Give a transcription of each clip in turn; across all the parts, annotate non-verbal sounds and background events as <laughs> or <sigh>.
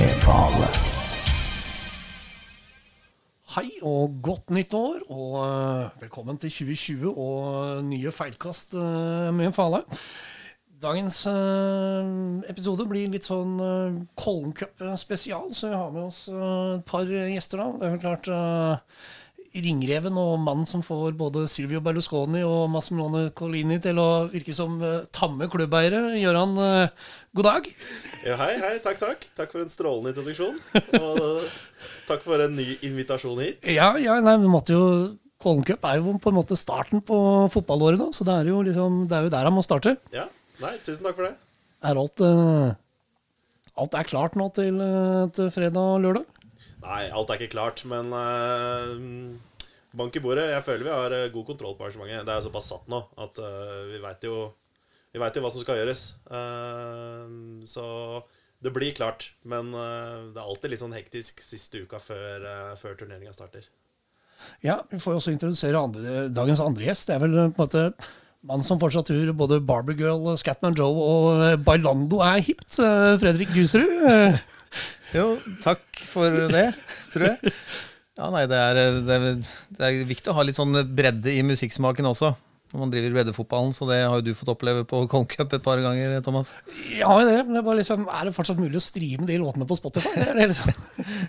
med Fale. Hei og godt nytt år, og eh, velkommen til 2020 og nye feilkast eh, med Fale. Dagens eh, episode blir litt sånn Kollen Cup spesial, så vi har med oss eh, et par gjester da. Det er vel klart eh, ringreven og mannen som får både Silvio Berlusconi og Massimiliano Collini til å virke som eh, tamme klubbeiere. Gøran, uh, god dag. Ja, hei, hei, takk, takk. Takk for en strålende introduksjon. Og uh, takk for en ny invitasjon hit. Ja, ja, nei, vi måtte jo Kollen Cup er jo på en måte starten på fotballåret, da, så det er jo liksom, det er jo der han må starte. Ja, nei, tusen takk for det. Er alt, eh, alt er klart nå til, eh, til fredag og lørdag? Nei, alt er ikke klart, men uh, bank i bordet. Jeg føler vi har uh, god kontroll på arrangementet. Det er såpass satt nå at uh, vi veit jo, jo hva som skal gjøres. Så det blir klart. Men det er alltid litt sånn hektisk siste uka før, uh, før turneringa starter. Ja, vi får jo også introdusere andre, dagens andre gjest. Det er vel eh, på en måte mann som fortsatt tror både Barbie-girl, Scatman Joe og eh, Bailando er hipt. eh, Fredrik Gusrud. Jo, takk for det, tror jeg. Ja, nei, det er, det, er, det er viktig å ha litt sånn bredde i musikksmaken også. Når man driver breddefotballen, så det har jo du fått oppleve på Colin Cup et par ganger, Thomas. Ja, det, det er, bare liksom, er det fortsatt mulig å streame de låtene på Spotify? Liksom.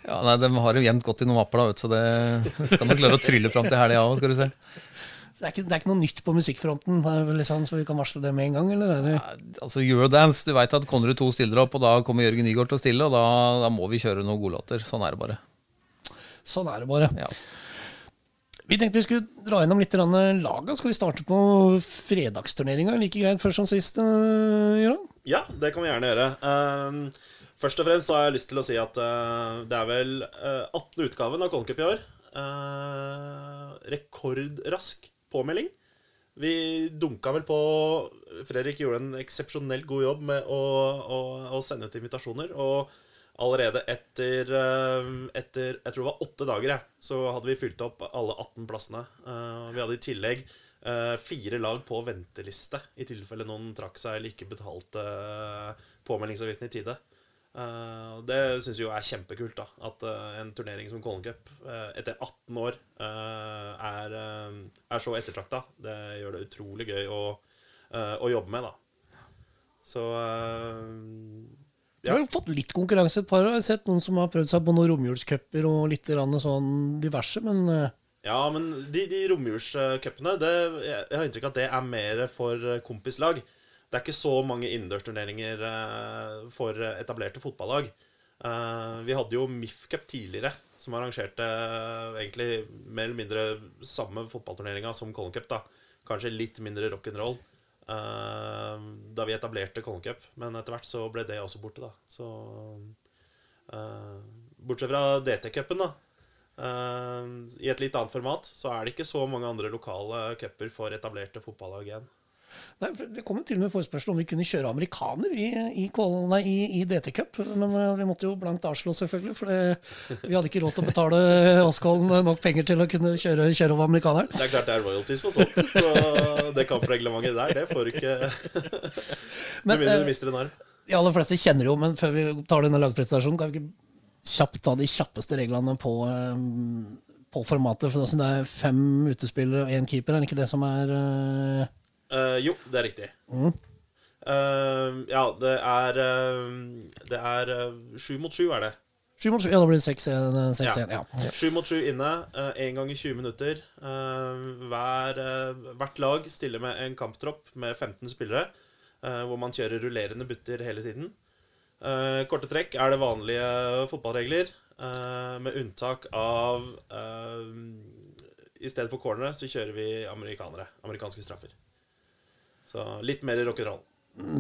Ja, nei, De har jo gjemt godt i noen mapper, da, vet, så det det skal nok klare å trylle fram til helga òg, skal du se. Det, er ikke, det er ikke noe nytt på musikkfronten, liksom, så vi kan varsle det med en gang? eller Ja. Altså Eurodance, du veit at Konrad 2 stiller opp, og da kommer Jørgen Nygaard til å stille, og da, da må vi kjøre noen godlåter. Sånn er det bare. Sånn er det bare. Ja. Vi tenkte vi skulle dra gjennom litt grann laga. Skal vi starte på fredagsturneringa like greit først som sist? Uh, Gøran? Ja, det kan vi gjerne gjøre. Um, først og fremst så har jeg lyst til å si at uh, det er vel uh, 18. utgaven av Konkup i år. Uh, rekordrask påmelding. Vi dunka vel på Fredrik gjorde en eksepsjonelt god jobb med å, å, å sende ut invitasjoner. Og allerede etter, uh, etter jeg tror det var åtte dager, så hadde vi fylt opp alle 18 plassene. Uh, vi hadde i tillegg uh, fire lag på venteliste i tilfelle noen trakk seg eller ikke betalte påmeldingsavgiften i tide. Uh, det syns jeg jo er kjempekult. da At uh, en turnering som Colin Cup uh, etter 18 år er, er så ettertrakta. Det gjør det utrolig gøy å, å jobbe med, da. Så uh, Vi har jo fått litt konkurranse et par år. Jeg har sett noen som har prøvd seg på noen romjulscuper og litt sånn diverse, men Ja, men de, de romjulscupene Jeg jeg har inntrykk av at det er mer for kompislag. Det er ikke så mange innendørsturneringer eh, for etablerte fotballag. Eh, vi hadde jo MIF Cup tidligere, som arrangerte eh, egentlig mer eller mindre samme fotballturneringa som Colin Cup. da Kanskje litt mindre rock'n'roll da vi etablerte Colin Cup. Men etter hvert så ble det også borte, da. Så Bortsett fra DT-cupen, da. I et litt annet format så er det ikke så mange andre lokale cuper for etablerte fotballag igjen. Nei, Det kom til og med forespørsel om vi kunne kjøre amerikaner i, i, nei, i, i DT-cup. Men uh, vi måtte jo blankt avslå, selvfølgelig. For det, vi hadde ikke råd til å betale Askholm nok penger til å kunne kjøre, kjøre over amerikaneren. Det er klart det er royalties på sånt, så det kampreglementet der, det får du ikke <laughs> Med mindre eh, du mister en arm. De aller fleste kjenner jo, men før vi tar denne lagpresentasjonen, kan vi ikke kjapt ta de kjappeste reglene på, eh, på formatet? For det er fem utespillere og én keeper, er det ikke det som er Eh, jo, det er riktig. Mm. Uh, ja, det er uh, Det er sju mot sju, er det. Sju mot sju, ja, da blir det seks igjen. Ja. Sju mot sju inne, én gang i 20 minutter. Hver, hvert lag stiller med en kamptropp med 15 spillere, hvor man kjører rullerende butter hele tiden. Korte trekk er det vanlige fotballregler, med unntak av I stedet for cornere så kjører vi amerikanere. Amerikanske straffer. Så litt mer rock'n'roll.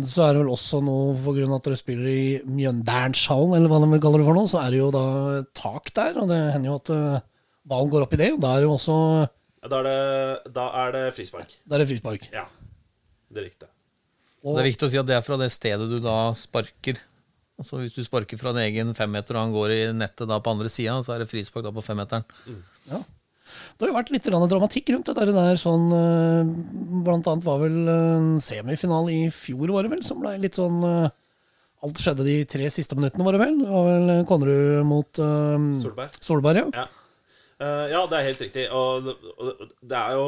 Så er det vel også noe, pga. at dere spiller i Mjøndalshallen, eller hva de vil kalle det for noe, så er det jo da tak der, og det hender jo at eh, ballen går opp i det, og da er det jo også Ja, Da er det, da er det frispark. Da er det frispark. Ja, det er riktig. Og, Det er viktig å si at det er fra det stedet du da sparker. Altså Hvis du sparker fra din egen femmeter og han går i nettet da på andre sida, så er det frispark da på femmeteren. ja. Det har jo vært litt dramatikk rundt det der, sånn eh, Blant annet var vel en semifinale i fjor, var det vel, som ble litt sånn eh, Alt skjedde de tre siste minuttene, var det vel? Det var vel Konnerud mot uh, Solberg. Solberg, ja. Ja. Uh, ja, det er helt riktig. Og det, og det, er jo,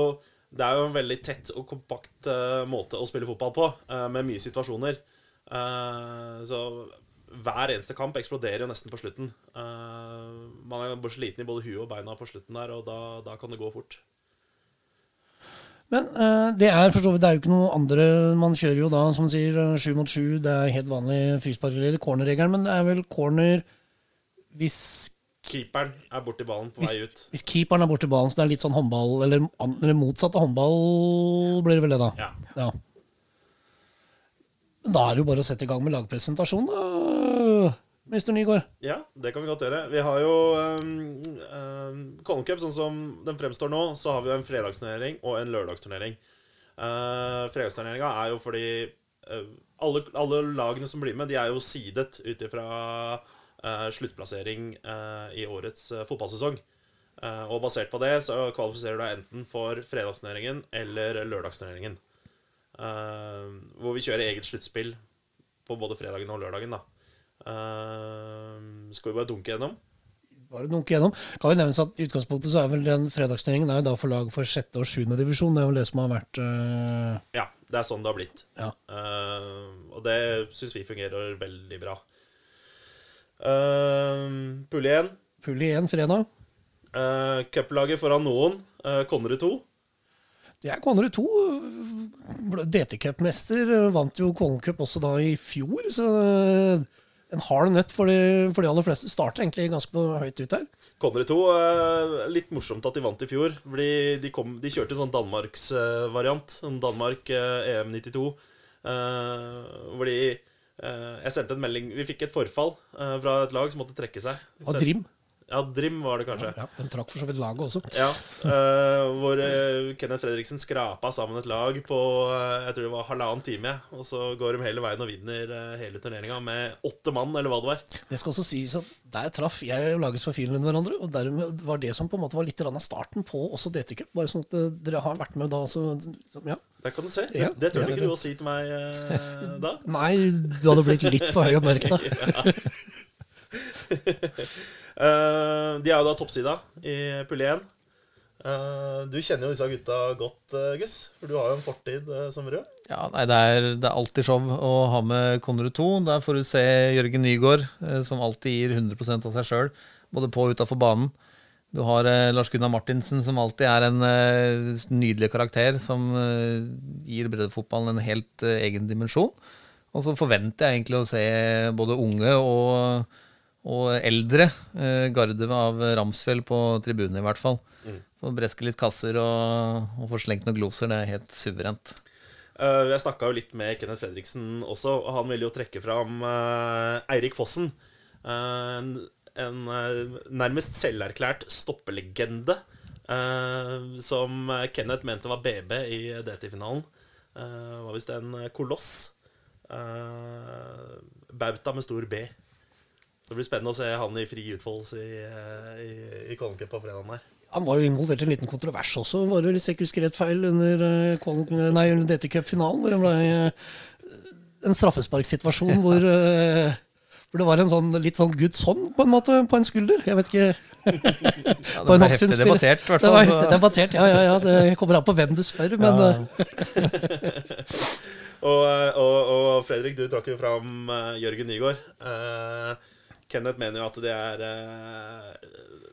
det er jo en veldig tett og kompakt uh, måte å spille fotball på, uh, med mye situasjoner. Eh, så hver eneste kamp eksploderer jo nesten på slutten. Uh, man er bare sliten i både huet og beina på slutten der, og da, da kan det gå fort. Men uh, det er for så vidt det er jo ikke noe andre Man kjører jo da, som man sier, eh, sju mot sju. Det er helt vanlig frisparkregel, cornerregelen, men det er vel corner hvis, Keeperen er borti ballen på hvis, vei ut. hvis keeperen er borti ballen, så det er litt sånn håndball, eller, eller motsatt av håndball, blir det vel det, da. Ja. Ja. Men Da er det jo bare å sette i gang med lagpresentasjon, da, Mr. Nygaard. Ja, det kan vi godt gjøre. Vi har jo um, um, Colin Cup, sånn som den fremstår nå, så har vi jo en fredagsturnering og en lørdagsturnering. Uh, Fredagsturneringa er jo fordi uh, alle, alle lagene som blir med, de er jo sidet ut ifra uh, sluttplassering uh, i årets fotballsesong. Og basert på det så kvalifiserer du deg enten for fredagsturneringen eller lørdagsturneringen. Hvor vi kjører eget sluttspill på både fredagen og lørdagen, da. Uh, skal vi bare dunke gjennom? Bare dunke gjennom. Kan vi nevnes at I utgangspunktet så er vel den fredagsturneringen er jo da for lag for sjette og sjuende divisjon. Det er vel det som har vært uh... Ja, det er sånn det har blitt. Ja. Uh, og det syns vi fungerer veldig bra. Uh, Pulle 1. Pull i én fredag. Uh, Cuplaget foran noen. Uh, Konnerud 2. Det er Konnerud 2. DT-cupmester. Vant jo Kollen Cup også da i fjor. Så eh, en hard nøtt for de, for de aller fleste. Starter egentlig ganske høyt ut her. Kommer 2. to. litt morsomt at de vant i fjor. De, kom, de kjørte sånn Danmarks-variant. sånn Danmark EM 92. Uh, hvor de Jeg sendte en melding Vi fikk et forfall uh, fra et lag som måtte trekke seg. Av Drim. Ja, Drim var det kanskje. Ja, de trakk for så vidt laget også. Ja, uh, hvor uh, Kenneth Fredriksen skrapa sammen et lag på uh, jeg tror det var halvannen time. Og så går de hele veien og vinner hele turneringa med åtte mann, eller hva det var. Det skal også sies at Der traff jeg og Lages for Finland hverandre. Og dermed var det som på en måte var litt av starten på også DT-cup. Bare sånn at dere har vært med da også. så- Ja. Der kan du se. Ja. det turte Ja, ikke det- du å si til meg da. <laughs> Nei, du hadde blitt litt for høy og mørk da. <laughs> <laughs> Eh, de er jo da toppsida i pulle 1. Eh, du kjenner jo disse gutta godt, eh, Gus. For du har jo en fortid som rød. Ja, nei, det er, det er alltid show å ha med Konrad 2. Der får du se Jørgen Nygaard, som alltid gir 100% av seg sjøl, både på og utafor banen. Du har Lars Gunnar Martinsen, som alltid er en nydelig karakter, som gir breddefotballen en helt egen dimensjon. Og så forventer jeg egentlig å se både unge og, og eldre eh, garde av Ramsfjell på tribunen, i hvert fall. Få breske litt kasser og, og få slengt noen gloser. Det er helt suverent. Uh, jeg snakka jo litt med Kenneth Fredriksen også, og han ville jo trekke fram uh, Eirik Fossen. Uh, en en nærmest selverklært stoppelegende. som Kenneth mente var BB i DT-finalen. Var visst en koloss. Bauta med stor B. Det blir spennende å se han i fri utfoldelse i, eh, i, i Cup på fredag. Der. Han var jo involvert i en liten kontrovers også, var det hvis jeg ikke husker rett feil, under, eh, nei, under DT-cup-finalen, hvor det ble eh, en straffesparksituasjon hvor, <laughs> hvor det var en sånn, litt sånn Guds hånd på en måte på en skulder. Jeg vet ikke. <laughs> Ja, det var heftig debattert, i hvert Det var heftig debattert, ja, ja, ja. Det kommer an på hvem du spør, men Ja. <laughs> Og, og, og Fredrik, du trakk jo fram eh, Jørgen Nygaard. Kenneth mener jo at det er eh,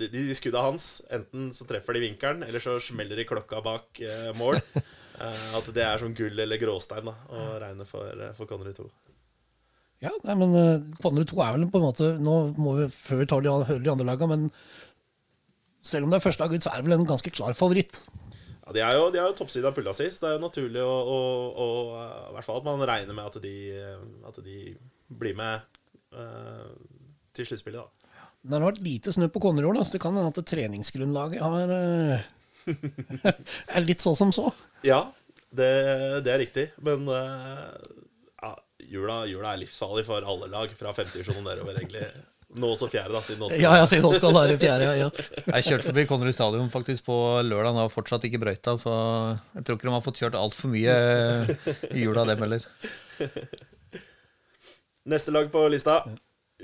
de, de skudda hans, enten så treffer de vinkelen, eller så smeller de klokka bak eh, mål. <laughs> Eh, at det er som gull eller gråstein da, å regne for, eh, for Connery 2. Ja, nei, men uh, Connery 2 er vel på en måte Nå må vi før vi tar de, hører de andre lagene, men selv om det er første lag ut, så er det vel en ganske klar favoritt. Ja, de er jo, de er jo toppsida av pulla si, så det er jo naturlig å, å, å I hvert fall at man regner med at de, at de blir med til sluttspillet, da. Men det har vært lite snø på da, så det kan hende at treningsgrunnlaget har eh, <laughs> er litt så som så. Ja, det, det er riktig. Men eh, ja, jula, jula er livsfarlig for alle lag fra femte divisjon og nedover, egentlig. Nå også fjerde, da, siden også. skal Ja, ja, siden skal være fjerde. Ja, ja. <laughs> Jeg kjørte forbi Konnerud stadion faktisk på lørdag og fortsatt ikke brøyta, så jeg tror ikke de har fått kjørt altfor mye i jula, dem heller. <laughs> Neste lag på lista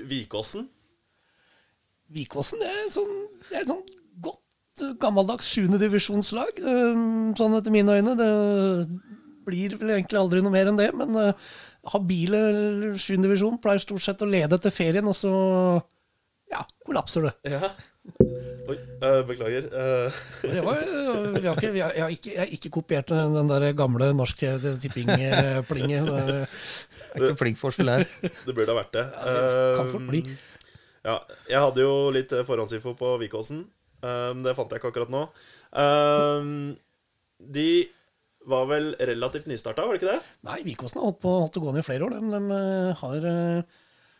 Vikåsen. Vikåsen det er et sånn, sånn godt, eh, gammeldags sjuendedivisjonslag, sånn etter mine øyne. Det blir vel egentlig aldri noe mer enn det, men eh, habile sjuendedivisjon pleier stort sett å lede etter ferien, og så ja, kollapser det. Ja. Oi, uh, beklager. Uh. Det var, øh, <laughs> vi har ikke, vi har, jeg, har ikke, jeg har ikke kopiert den den der gamle norsk tipping-plinget. <laughs> Jeg er ikke flink forskjell her. det burde ha vært det. Ja, det. Ja, jeg hadde jo litt eh, forhåndsinfo på Vikåsen. Um, det fant jeg ikke akkurat nå. Um, de var vel relativt nystarta, var det ikke det? Nei, Vikåsen har holdt på holdt å gå ned i flere år. De, de har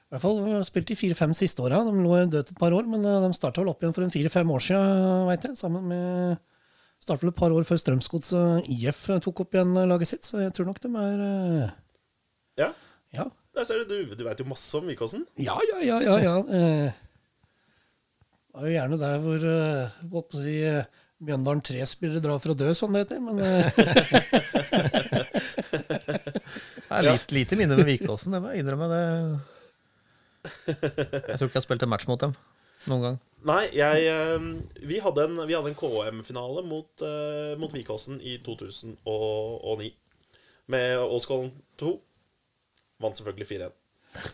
i hvert fall spilt de fire-fem siste åra. De lå dødt et par år, men øh, de starta vel opp igjen for en fire-fem år siden, veit jeg. Sammen med Starta vel et par år før Strømsgodset IF tok opp igjen laget sitt, så jeg tror nok de er øh, Ja. Ja, Der ser du, du, du veit jo masse om Vikåsen. ja, ja. ja, ja, ja. eh, Det er jo gjerne der hvor holdt på å si, eh, Mjøndalen 3-spillere drar for å dø, sånn det heter. Men eh, <laughs> Det er litt, lite minne med Vikåsen, det må jeg innrømme. Det. <laughs> Jeg tror ikke jeg har spilt en match mot dem noen gang. Nei, jeg eh, Vi hadde en, en KM-finale mot, uh, mot Vikåsen i 2009. Med Åskollen 2. Vant selvfølgelig 4-1.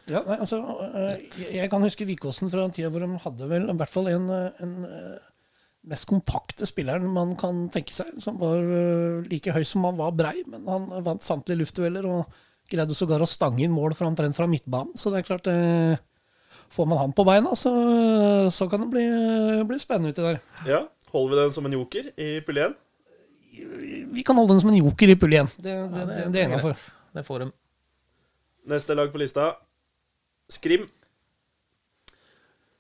ja, nei, altså, eh, jeg- kan huske Vikåsen fra en tid hvor de hadde vel i hvert fall en, eh, en eh, mest kompakte spilleren man kan tenke seg. Som var eh, like høy som han var brei, men han vant samtlige luftdueller og greide sågar å stange inn mål fra omtrent fra midtbanen. Så det er klart eh, Får man han på beina, så, så kan det bli, bli spennende uti der. Ja, Holder vi den som en joker i pull 1? Vi kan holde den som en joker i pull 1. Det, det, det, det, det er er innafor. Det får de. Neste lag på lista Skrim.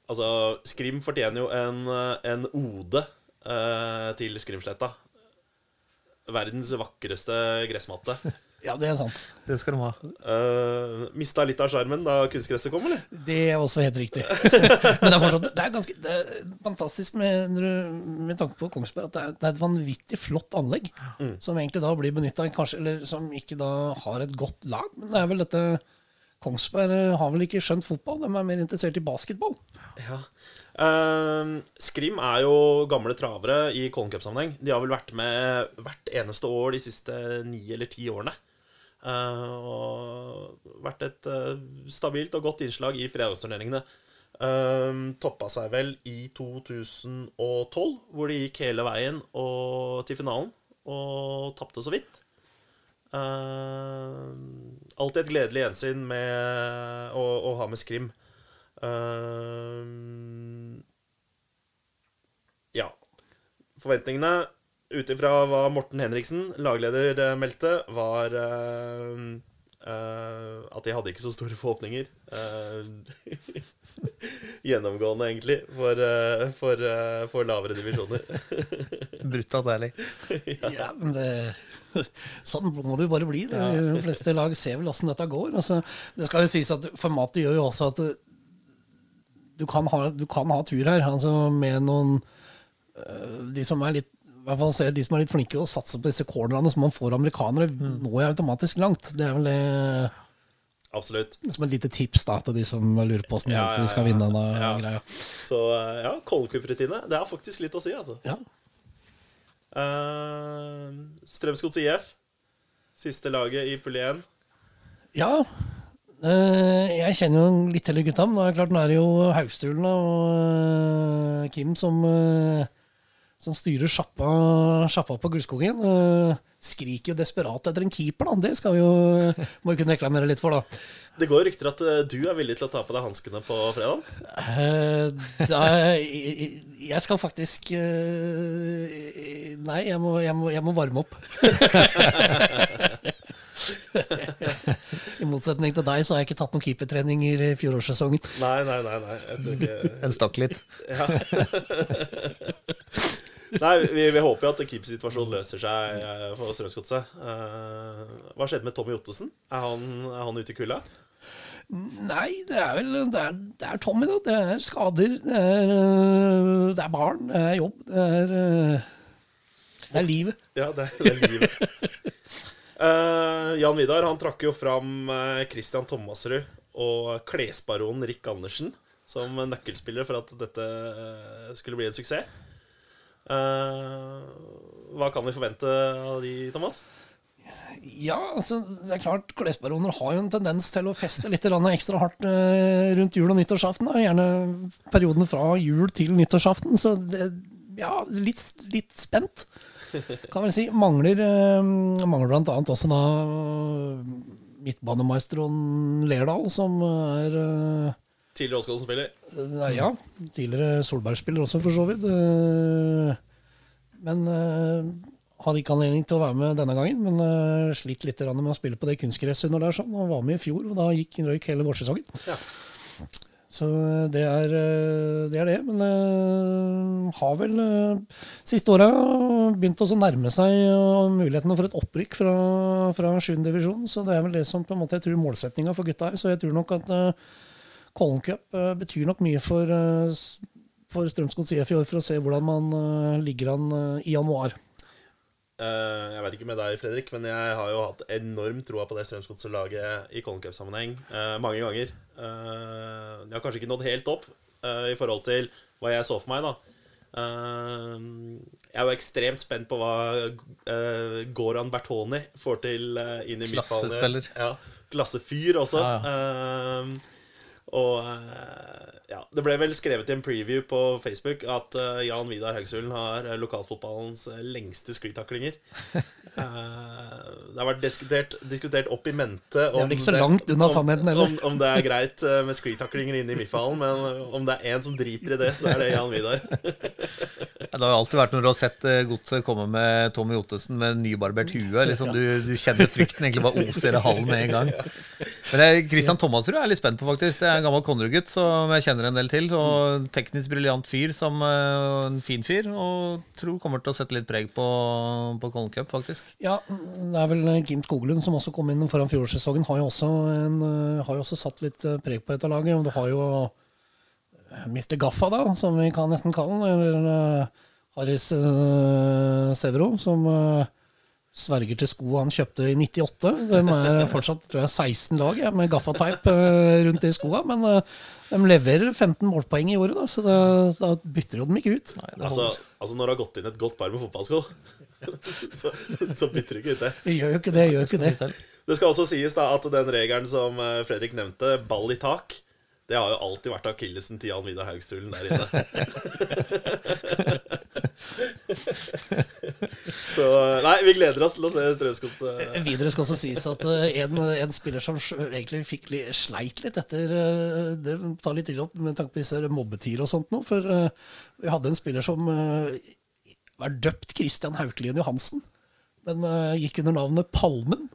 Altså, Skrim fortjener jo en, en ode eh, til Skrimsletta. Verdens vakreste gressmatte. Ja, det er sant. Det skal de ha. Uh, mista litt av sjarmen da kunstgresset kom, eller? Det er også helt riktig. <laughs> Men det er fortsatt det er ganske det er fantastisk med, med tanke på Kongsberg at det er, det er et vanvittig flott anlegg. Som egentlig da blir benytta, eller som ikke da har et godt lag. Men det er vel dette Kongsberg eh, har vel ikke skjønt fotball, de er mer interessert i basketball. Ja. Uh, Skrim er jo gamle travere i Colin Cup-sammenheng. De har vel vært med hvert eneste år de siste ni eller ti årene. Eh, og vært et eh, stabilt og godt innslag i fredagsturneringene. Uh, toppa seg vel i 2012, hvor de gikk hele veien og, til finalen og tapte så vidt. Uh, alltid et gledelig gjensyn med å, å ha med Skrim. Uh, ja. Forventningene ut ifra hva Morten Henriksen, lagleder, eh, meldte, var uh, uh, at de hadde ikke så store forhåpninger. Uh, <laughs> gjennomgående, egentlig, for, for, for lavere divisjoner. <laughs> Brutalt ærlig. Ja, men det, sånn må det jo bare bli. Det, De fleste lag ser vel åssen dette går. Altså, det skal jo sies at Formatet gjør jo også at du, kan ha, du kan ha tur her. Altså med noen De som er litt i hvert fall ser de som er litt flinke og satser på disse cornerne som man får amerikanere, når jeg automatisk langt. Det er vel det, Absolutt. som et lite tips da, til de som lurer på åssen Ja, de skal vinne denne Ja. greia. Så eh, ja, Kolkup-rutine. Det er faktisk litt å si, altså. Ja. Uh, Strømsgods IF. Siste laget i pull 1. Ja. Uh, jeg kjenner jo litt til gutta, men nå er det klart, nå er det jo Haugstulen og uh, Kim som, eh, som styrer sjappa, sjappa på Gullskogen. Eh, skriker jo desperat etter en keeper, da. Det skal vi jo, må vi kunne reklamere litt for, da. Det går rykter at eh, du er villig til å ta på deg hanskene på fredag. Eh, da jeg, jeg skal faktisk Nei, jeg må, jeg, må, jeg må varme opp. I motsetning til deg så har jeg ikke tatt noen keepertrening i fjorårssesongen. Nei, nei, nei. nei. Ikke... En stakk litt. <laughs> Nei, vi, vi håper jo at keepersituasjonen løser seg eh, for Strømsgodset. Uh, hva skjedde med Tommy Ottesen? Er han, er han ute i kulda? Nei, det er vel Det er, det er Tommy, da. Det er skader. Det er, øh, det er barn. Det er jobb. Det er Det er livet. Ja, det, er- det livet. uh, <laughs> Jan Vidar han trakk jo fram eh, Christian Thomasrud og klesbaronen Rick Andersen som nøkkelspiller for at dette eh, skulle bli en suksess. Eh, hva kan vi forvente av de, Thomas? Ja, altså, det er klart Klesbaroner har jo en tendens til å feste litt ekstra hardt eh, rundt jul og nyttårsaften. Da. Gjerne perioden fra jul til nyttårsaften. Så det, ja, litt, litt spent, kan vel si. Mangler, eh, mangler annet også da midtbanemaestroen Lerdal, som er Tidligere Åsgården-spiller. Nei, ja. Tidligere Solberg-spiller også, for så vidt. Eh, Men eh, hadde ikke anledning til å være med denne gangen. Men eh, slitt litt med å spille på det kunstgresset det er Sånn. Han var med i fjor, og da gikk røyk hele vårsesongen. Ja. Så eh, det er eh, det. Er det. Men har vel siste åra begynt å nærme seg mulighetene for et opprykk fra, fra 7. divisjon. Så det er vel det som på en måte jeg tror målsettinga for gutta er. Så jeg tror nok at Kollen Cup uh, betyr nok mye for, uh, s- for Strømsgods IF i år, for å se hvordan man uh, ligger an uh, i januar. Eh, jeg vet ikke med deg, Fredrik, men jeg har jo hatt enorm troa på det Strømsgodset-laget i Collen Cup-sammenheng eh, mange ganger. Jeg har kanskje ikke nådd helt opp eh, i forhold til hva jeg så for meg, da. Uh, jeg er jo ekstremt spent på hva uh, Goran Bertoni får til uh, inn i midtbanen. Klassespiller. Ja, klassefyr også. Ja, Eh, og eh, ja, Det ble vel skrevet i en preview på Facebook at uh, Jan Vidar Haugsulen har uh, lokalfotballens eh, lengste skrytaklinger. uh, <laughs> det har vært diskutert, diskutert opp i mente er det, så langt unna sannheten. Om, om det er greit med skrytaklinger inne i midtballen, men om det er én som driter i det, så er det Jan Vidar. <laughs> Det har jo alltid vært når du har sett Godset komme med Tommy Ottesen med nybarbert hue. Liksom, du, du kjenner frykten egentlig bare oser i hallen med en gang. <laughs> Men det er Christian Thomasrud er jeg litt spent på, faktisk. Det er en gammel Konnerud-gutt som jeg kjenner en del til. Og teknisk briljant fyr, som eh, en fin fyr. Og tror kommer til å sette litt preg på, på Colin Cup, faktisk. Ja, det er vel Gimt Skoglund som også kom inn foran fjorårssesongen. Har jo også, eh, har jo også satt litt eh, preg på dette laget. Og du har jo Mr. Gaffa, da, som vi kan nesten kalle han. Eller Haris Severo, som sverger til sko han kjøpte i 98. De er fortsatt tror jeg, 16 lag ja, med gaffateip rundt de skoa. Men de leverer 15 målpoeng i året, da, så da, da bytter jo dem ikke ut. Altså, altså Når det har gått inn et godt par med fotballsko, <laughs> så, så bytter du ikke ut det. Det gjør jo ikke det. Gjør jo ikke det. Det skal også sies da at den regelen som eh, Fredrik nevnte, ball i tak, det har jo alltid vært akillesen til Jan Vidar Haugstulen der inne. <laughs> Så nei, vi gleder oss til å se Strømsgodset. Videre skal også sies at eh, en, en spiller som egentlig fikk litt, sleit litt etter eh, Det tar litt ille opp med tanke på disse mobbetider og sånt nå. For eh, vi hadde en spiller som var døpt Christian Haukelien Johansen. Men gikk under navnet Palmen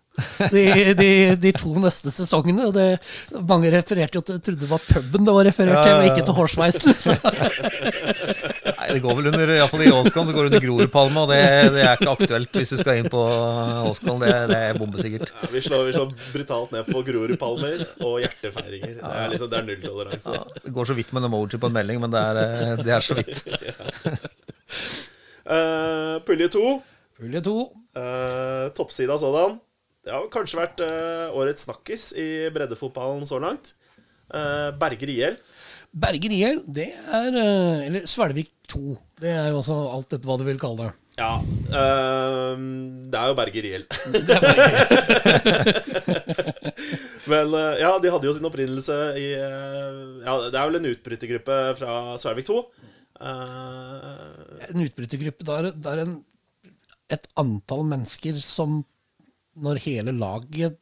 de, de, de to neste sesongene. Det, mange refererte jo til trodde det var puben det var referert til, Ja, ja, og ja. ikke til hårsveisen. <laughs> Nei, det går vel under, i hvert fall i Åskan, så går det under Grorudpalma, det, det er ikke aktuelt hvis du skal inn på Åskan. Det, det er bombesikkert. Ja, vi, slår, vi slår brutalt ned på Grorudpalmer og hjertefeiringer. Det er liksom, det er nulltoleranse. Ja, det går så vidt med en emoji på en melding, men det er, eh, det er så vidt. <laughs> Uh, pulje to. Pulje to. Uh, toppsida sådan. Det har kanskje vært uh, årets snakkis i breddefotballen så langt. Uh, Berger IL. Berger IL, det er uh, Eller Svelvik 2. Det er jo altså alt dette hva du vil kalle det. Ja, eh, det er jo Berger IL. <laughs> <laughs> Men ja, de hadde jo sin opprinnelse i Ja, det er vel en utbrytergruppe fra Svelvik 2. Eh, En utbrytergruppe, da er det er en, et antall mennesker som Når hele laget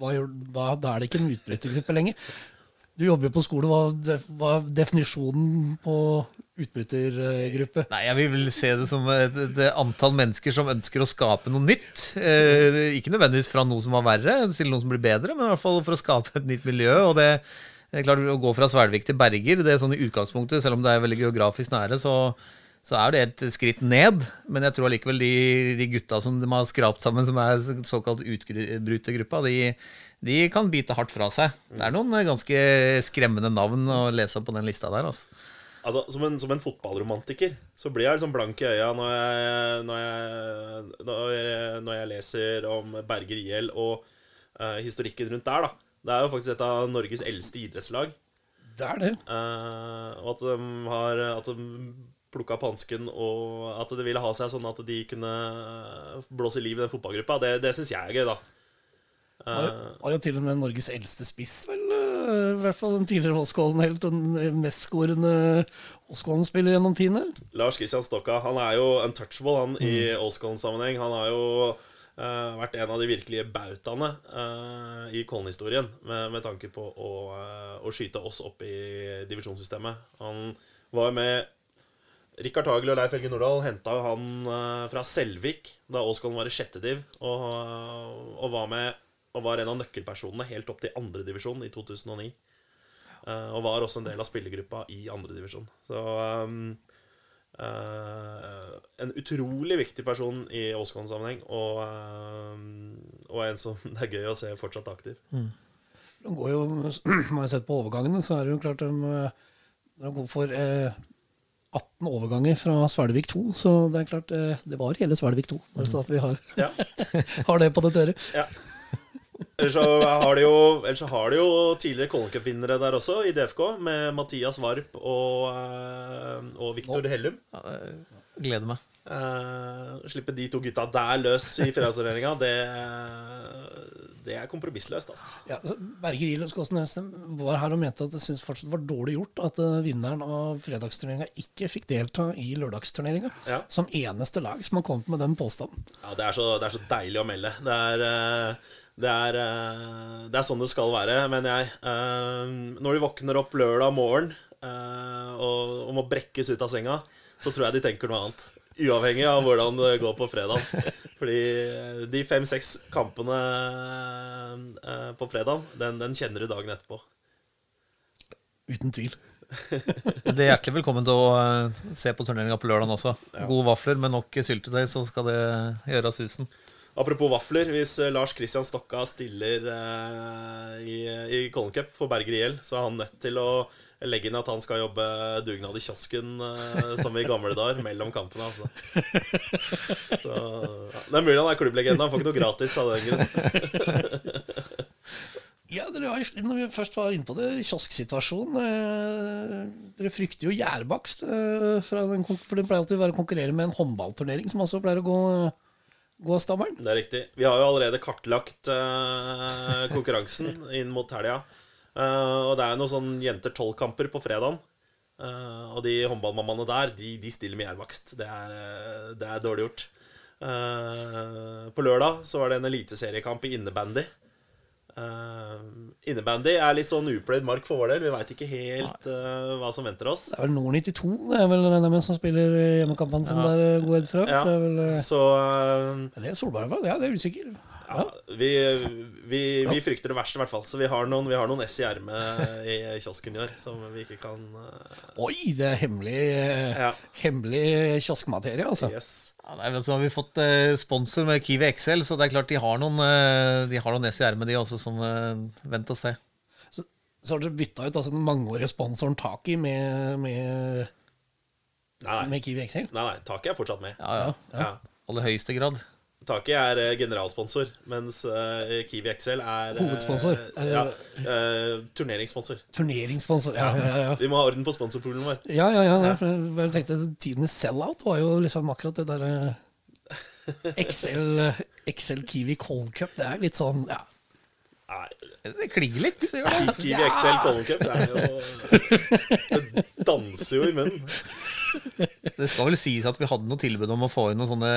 hva, hva, Da er det ikke en utbrytergruppe lenger. Du jobber jo på skole. Hva, er definisjonen på utbrytergruppe? Nei, Jeg vil se det som et, et antall mennesker som ønsker å skape noe nytt. Eh, ikke nødvendigvis fra noe som var verre, til noe som blir bedre, men i hvert fall for å skape et nytt miljø. og det, det er klart Å gå fra Svelvik til Berger, det er sånn i utgangspunktet, selv om det er veldig geografisk nære, så, så er det et skritt ned. Men jeg tror allikevel de, de gutta som de har skrapt sammen, som er såkalt utbrytergruppa, de, de kan bite hardt fra seg. Det er noen ganske skremmende navn å lese opp på den lista der. altså. Altså, som en, som en fotballromantiker så blir jeg liksom blank i øya når jeg, når jeg, når jeg, når jeg leser om Berger IL og uh, historikken rundt der. da Det er jo faktisk et av Norges eldste idrettslag. Det er det. Uh, og at de har At de plukka opp hansken, og at det ville ha seg sånn at de kunne eh, blåse liv i den fotballgruppa, det, det syns jeg er gøy, da. Har jo- jo til og med Norges eldste spiss, vel. eh, I hvert fall den tidligere Åskollen-helt den mestskårende Åskollen-spiller gjennom tiende. Lars Christian Stokka han er jo untouchable han i Åskollen-sammenheng. Han har jo uh, vært en av de virkelige bautaene uh, i Kollen-historien med, med tanke på å, uh, å skyte oss opp i divisjonssystemet. Han var jo med Rikard Hagel og Leif Helge Nordahl henta han eh, fra Selvik da Åskollen var i sjette div, og, og var med og var en av nøkkelpersonene helt opp til andredivisjon i 2009. Eh, og var også en del av spillergruppa i andredivisjon. Så um, uh, En utrolig viktig person i Åskollen-sammenheng, og, um, og en som <laughs> det er gøy å se fortsatt aktiv. De går jo, <clears throat> har sett på overgangene, så er det jo klart de, eh, de går for eh, 18 overganger fra Svelvik 2, så det er klart eh, det var hele Svelvik 2. Bare så at vi har, Ja. <laughs> har det på det tørre. Ja. Ellers så har de jo, så har de jo tidligere Colin Cup-vinnere der også, i DFK, med Mathias Varp og, eh, og Viktor Hellum. Ja, gleder meg. Uh, slippe de to gutta der løs i <laughs> fredagsordninga, det, det er kompromissløst, altså. Ja, Berger Høstem var her og mente at det synes fortsatt var dårlig gjort at eh, vinneren av fredagsturneringa ikke fikk delta i lørdagsturneringa. Ja. Som eneste lag som har kommet med den påstanden. Ja, det er, så, det er så deilig å melde. Det er, eh, det er, eh, det er sånn det skal være, mener jeg. Når de våkner opp lørdag morgen og, og må brekkes ut av senga, så tror jeg de tenker noe annet. Uavhengig av hvordan det går på fredag. Fordi de fem-seks kampene eh, på fredag, den, den kjenner du dagen etterpå. Uten tvil. <laughs> Det er hjertelig velkommen til å eh, se på turneringa på lørdag også. Gode vafler med nok syltetøy, så skal det gjøre susen. Apropos vafler, hvis eh, Lars Kristian Stokka stiller eh, i, i Colin Cup for Berger IL, så er han nødt til å legge inn at han skal jobbe dugnad i kiosken eh, som i gamle dager, mellom kampene. Altså. <laughs> Så, ja, det er mulig han er klubblegende. Han får ikke noe gratis av den grunn. <laughs> Ja, har, Når vi først var inne på det, kiosksituasjonen eh, Dere frykter jo gjærbakst. Eh, den for det pleier alltid å være å konkurrere med en håndballturnering som også pleier å gå, gå av stabelen. Det er riktig. Vi har jo allerede kartlagt eh, konkurransen inn mot helga. Eh, og det er noen sånn jenter tolv-kamper på fredagen. Eh, og de håndballmammaene der, de, de stiller med jernvakst. Det, det er dårlig gjort. Eh, på lørdag så var det en eliteseriekamp i innebandy. Uh, innebandy er litt sånn upløyd mark for vår del. Vi veit ikke helt uh, hva som venter oss. Det er vel Nord 92 det er vel jeg som spiller hjemmekampene ja. jeg ut fra. Ja, Det er vel, uh, så uh, det er Solberg. Ja, det er usikker. Ja, vi, vi, vi frykter det verste, i hvert fall. Så vi har noen, vi har noen S i ermet i kiosken i år som vi ikke kan eh, Oi, det er hemmelig, eh, Ja. hemmelig kioskmaterie, altså. Yes. Ja, nei, men så har vi fått eh, sponsor med Kiwi XL, så det er klart de har noen, de har noen S i ermet, de også, som Vent og se. Så, så har dere bytta ut altså, den mangeårige sponsoren Taki med, med, Nei, nei. med Kiwi XL. nei, nei. Taki er fortsatt med. Ja, ja. Ja. Aller høyeste grad. Taki er eh, generalsponsor, mens eh, Kiwi XL er eh, Hovedsponsor. Er Ja, turneringssponsor. Turneringssponsor. Ja, ja, ja. Vi må ha orden på sponsorpoolen vår. Ja, ja, ja. ja. for Jeg tenkte Tidenes sell-out var jo liksom akkurat det derre XL, XL Kiwi Cold Cup. Det er litt sånn ja. Nei, Det klinger litt. det. Kiwi XL Cold Cup det er jo <laughs> Det danser jo i munnen. <laughs> Det skal vel sies at vi hadde noe tilbud om å få inn noen sånne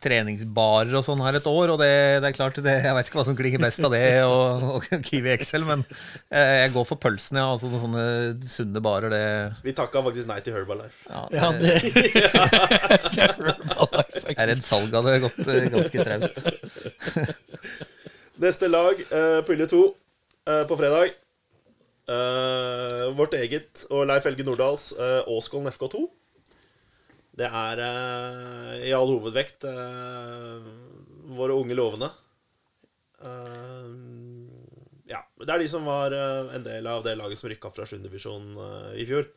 treningsbarer og sånn her et år, og det, det er klart, det, jeg vet ikke hva som klinger best av det og, og Kiwi XL, men jeg, jeg går for pølsen, ja. Altså noen sånne sunne barer, det Vi takka faktisk nei til Herbalife. ja, ja det <laughs> Jeg er redd salget hadde gått eh, ganske traust. <laughs> Neste lag, uh, pulje to eh, på fredag. Eh, vårt eget og Leif Helge Nordahls uh, Åskollen FK2. Det er uh, i all hovedvekt eh, våre unge lovende. Eh, ja, det er de som var eh, en del av det laget som rykka fra 7. divisjon eh, i fjor.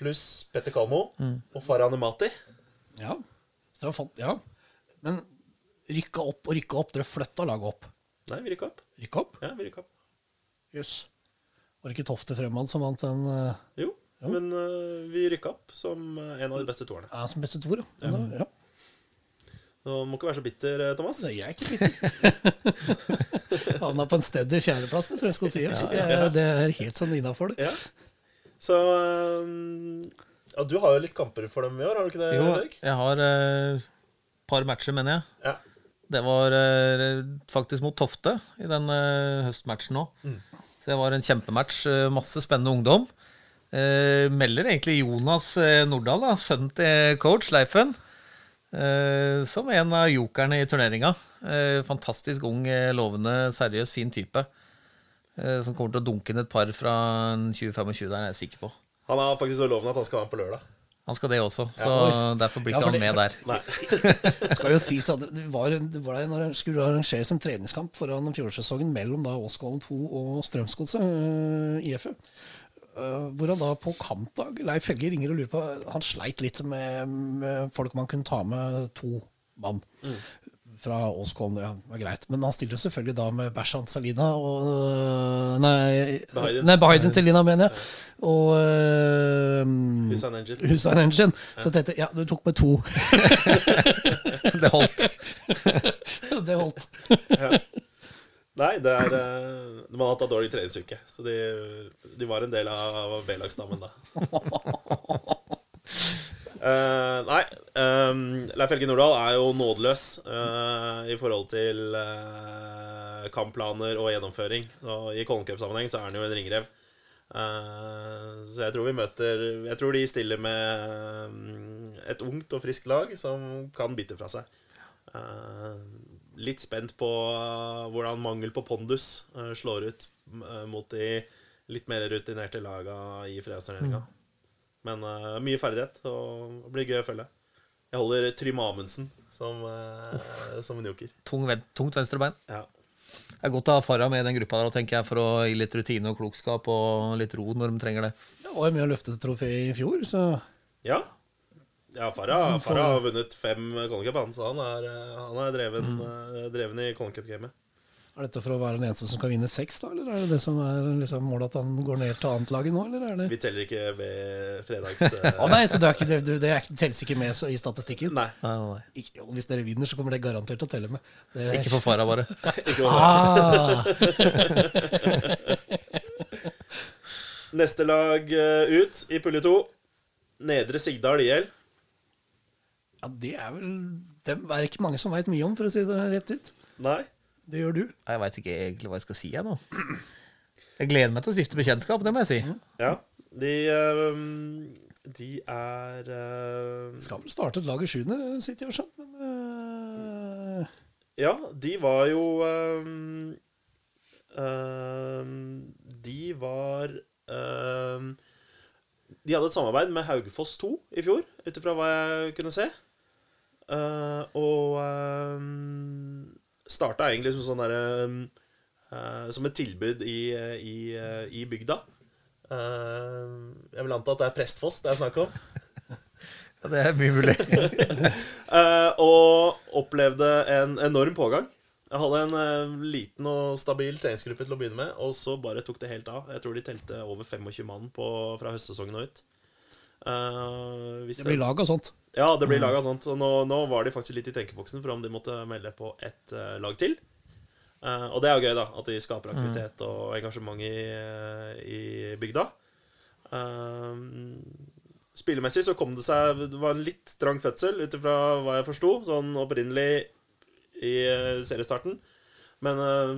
Pluss Petter Kalmo og Farah Nemati. Ja. Har ja. Men rykka opp og rykka opp. Dere flytta laget opp. Nei, vi rykka opp. Rykka opp? Ja, vi rykka opp. Jøss. Var det ikke Tofte Fremad som vant den uh, Jo, men uh, vi rykka opp som øh, en av de beste toerne. ja, som beste toer? Ja. Da- ja. Du må ikke være så bitter, Thomas. Nei, jeg er ikke bitter. <laughs> Havna på en steady fjerdeplass, hvis jeg skal si det. Ja, Det er helt sånn innafor det. Ja. Så um, Ja, du har jo litt kamper for dem i år, har du ikke det, Jo, Erik? jeg har et par matcher, mener jeg. Ja. Det var eh, faktisk mot Tofte i den eh, høstmatchen òg. Så det var en kjempematch. eh, masse spennende ungdom. Eh, melder egentlig Jonas Nordahl, da, sønnen til coach Leifen, eh, som en av jokerne i turneringa. Eh, fantastisk ung, lovende, seriøs, fin type. Som kommer til å dunke inn et par fra 2025, der er jeg sikker på. Han er faktisk så lovende at han skal være med på lørdag. Han skal det også, så ja, derfor blir ikke ja, han det- med der. Nei. Det <laughs> skal jo sies at det var, det var når det skulle arrangeres en treningskamp foran fjorårssesongen mellom da Åskollen 2 og Strømsgodset, uh, IFU. Uh, hvor han da på kampdag Leif Helge ringer og lurer på Han sleit litt med, med folk man kunne ta med to mann. Fra Åskollen, ja, var greit. Men han stiller selvfølgelig da med Bersan Salina og øh, Nei, Biden, nei Biden Salina, mener jeg. Og uh, Hussein Engine. Hussein Engine. Så jeg tenkte ja, du tok med to. <laughs> Det holdt. <laughs> det holdt. Nei, det er øh, De har hatt en dårlig treningsuke, så de, de var en del av B-lagsstammen da. <laughs> Eh, nei, um, Leif Helge Nordahl er jo nådeløs uh, i forhold til uh, kampplaner og gjennomføring. Og I Colin Cup-sammenheng så er han jo en ringrev. Så jeg tror vi møter Jeg tror de stiller med um, et ungt og friskt lag som kan bite fra seg. Litt spent på hvordan mangel på pondus slår ut mot de litt mer rutinerte laga i fredagsturneringa. Men uh, mye ferdighet, og det blir gøy å følge. Jeg holder Trym Amundsen som, uh, som en joker. Tung, ven- tungt venstrebein. Ja. Det er godt å ha Farah med i den gruppa der, tenker jeg, for å gi litt rutine og klokskap og litt ro når de trenger det. Det var jo med å løfte trofé i fjor, så ja. ja Farah, Farah har vunnet fem Colin Cup, han, så han er, eh, han er dreven, eh, dreven i Colin Cup-gamet. Er dette for å være den eneste som kan vinne seks, da? Eller er det det som er liksom målet, at han går ned til annet laget nå, eller er det Vi teller ikke ved fredags... <laughs> eh, Å nei, så det, er ikke, det, det er telles ikke med så, i statistikken? Nei. Nei, nei. Ikke, hvis dere vinner, så kommer det garantert til å telle med. Det Ikke for fara, bare. <laughs> Ah, <laughs> Neste lag eh, ut i pulje to. Nedre Sigdal IL. ja, det er vel Det er ikke mange som veit mye om, for å si det rett ut. Nei. Det gjør du. Jeg veit ikke egentlig hva jeg skal si, jeg nå. Jeg gleder meg til å stifte bekjentskap, det må jeg si. Ja. De, eh, de er eh, Skal vel starte et lag i sjuende, sitter jeg og skjønner, men eh, Ja, de var jo ehm, ehm, De var ehm, De hadde et samarbeid med Haugefoss 2 i fjor, ut ifra hva jeg kunne se. Eh, og starta egentlig som sånn der, uh, Som et tilbud i, i, i bygda. Uh, jeg vil anta at det er Prestfoss det er snakk om. <laughs> Ja, det er mye mulig. <laughs> Eh, og opplevde en enorm pågang. Jeg hadde en eh, liten og stabil treningsgruppe til å begynne med, og så bare tok det helt av. Jeg tror de telte over 25 mann på, fra høstsesongen og ut. Eh, hvis det blir lag og sånt. Ja, det blir laga sånt. Og nå, nå var de faktisk litt i tenkeboksen for om de måtte melde på et uh, lag til. Uh, og det er jo gøy, da. At de skaper aktivitet og engasjement i, eh, i bygda. Uh, spillemessig så kom det seg Det var en litt trang fødsel, ut ifra hva jeg forsto, sånn opprinnelig i eh, seriestarten. Men eh,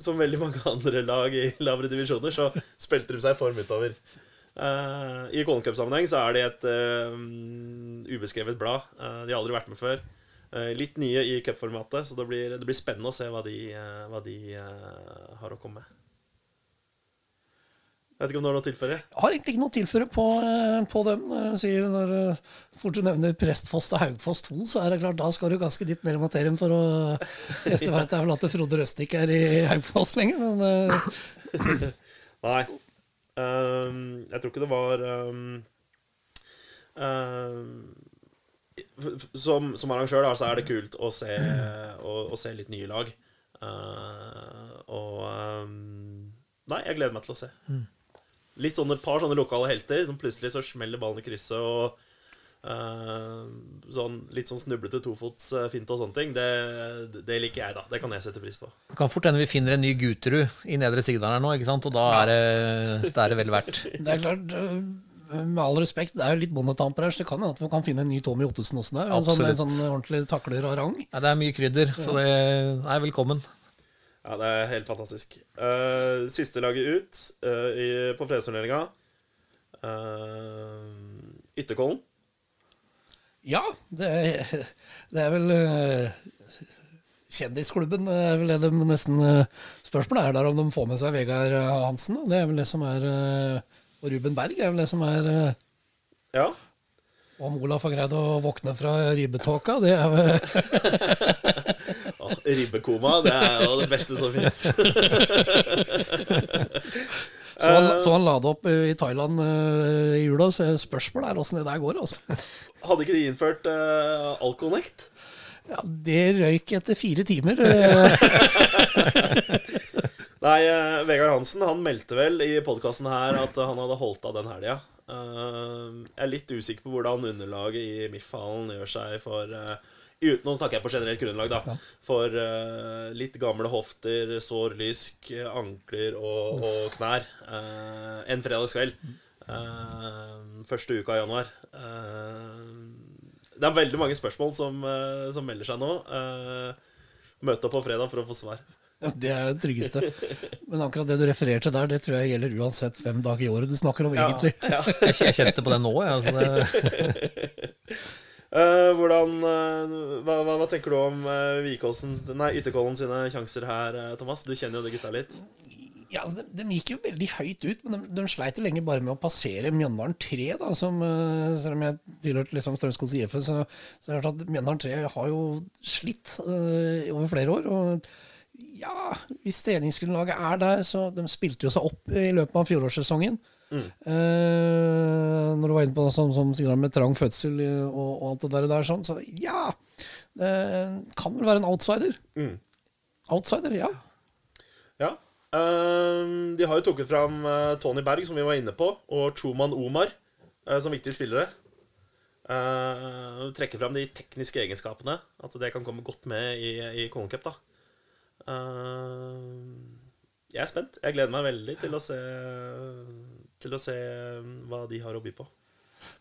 som veldig mange <laughs> andre lag i lavere divisjoner, så spilte de seg i form utover. Eh, I Golden Cup-sammenheng så er de et uh, ubeskrevet blad. Uh, de har aldri vært med før. Litt nye i cupformatet, så det blir, det blir spennende å se hva de, hva de har å komme med. Jeg vet ikke om du har noe å tilføre? Jeg har egentlig ikke noe å tilføre på, på dem. Når jeg sier når fort du nevner Prestfoss og Haugfoss 2, så er det klart, da skal du ganske dypt ned i materien for å Neste vet jeg vel at Frode Røstik er i Haugfoss lenger, men Nei. Ehm, jeg tror ikke det var ehm, ehm, som, som arrangør da, så er det kult å se, å, å se litt nye lag. Eh, og Nei, jeg gleder meg til å se. Litt sånne par sånne lokale helter som plutselig så smeller ballen i krysset og sånn, Litt sånn snublete tofots eh, fint og sånne ting. Det, det liker jeg, da. Det kan jeg sette pris på. Det kan fort hende vi finner en ny Guterud i nedre Sigdal her nå, ikke sant? og da er det, det er det vel verdt. <laughs> Det er klart, øh, med all respekt, det er jo litt bondetamper her, så det kan hende at vi kan finne en ny Tommy Ottesen også der. En sånn, en sånn ordentlig takler av rang. Ja, det er mye krydder, så det er velkommen. Ja, det er helt fantastisk. Uh, siste laget ut uh, i, på fredsturneringa. Uh, Ytterkollen. Ja, det er, det er vel øh, Kjendisklubben er vel det de nesten øh, Spørsmålet er der om de får med seg Vegard Hansen. da. Det er vel det som er Og Ruben Berg er vel det som er Ja. Om Olaf har greid å våkne fra ribbetåka, det er vel <laughs> ribbekoma, det er jo det beste som fins. <laughs> Så han, så han la det opp øh, i Thailand øh, i jula, så spørsmålet er åssen det der går, altså. <laughs> Hadde ikke de innført uh, Alconect? Ja, det røyk etter fire timer. <laughs> Nei, eh, Vegard Hansen han meldte vel i podkasten her at han hadde holdt av den helga. Uh, jeg er litt usikker på hvordan underlaget i MIF-hallen gjør seg for eh, ut, Nå snakker jeg på generelt grunnlag, da. For uh, litt gamle hofter, sår lysk, ankler og, og knær. Uh, en fredagskveld. Uh, første uka i januar. Eh, det er veldig mange spørsmål som, som melder seg nå. Eh, møte opp på fredag for å få svar. Ja, Det er det tryggeste. Men akkurat det du refererte der, det tror jeg gjelder uansett hvem dag i året du snakker om, egentlig. Ja. Jeg, jeg kjente på det nå. Jeg, altså det, <laughs> Eh, hvordan, uh, hva, hva, hva tenker du om uh, Vikåsen, nei, Ytterkollen sine sjanser her, Thomas? Du kjenner jo de gutta litt. Ja, altså, de, de gikk jo veldig høyt ut, men de, de sleit jo lenge bare med å passere Mjøndalen 3. Da, som, selv om jeg tilhørte liksom Strømsgods IF, så, så er det at Mjøndalen 3 har jo slitt over flere år. og ja, hvis treningsgrunnlaget er der, så De spilte jo seg opp i løpet av fjorårssesongen. Eh, når du var inne på det som, som sier med trang fødsel eh, og, og alt det der, der sånn, så ja Det kan vel være en outsider. Mm. Outsider, ja. Ja. Eh, de har jo trukket fram eh, Tony Berg, som vi var inne på, og Truman Omar uh, som viktige spillere. Uh, trekker fram de tekniske egenskapene. At det kan komme godt med i, i Colin Cup. Da. Eh, jeg er spent. Jeg gleder meg veldig til å se Til å se hva de har å by på.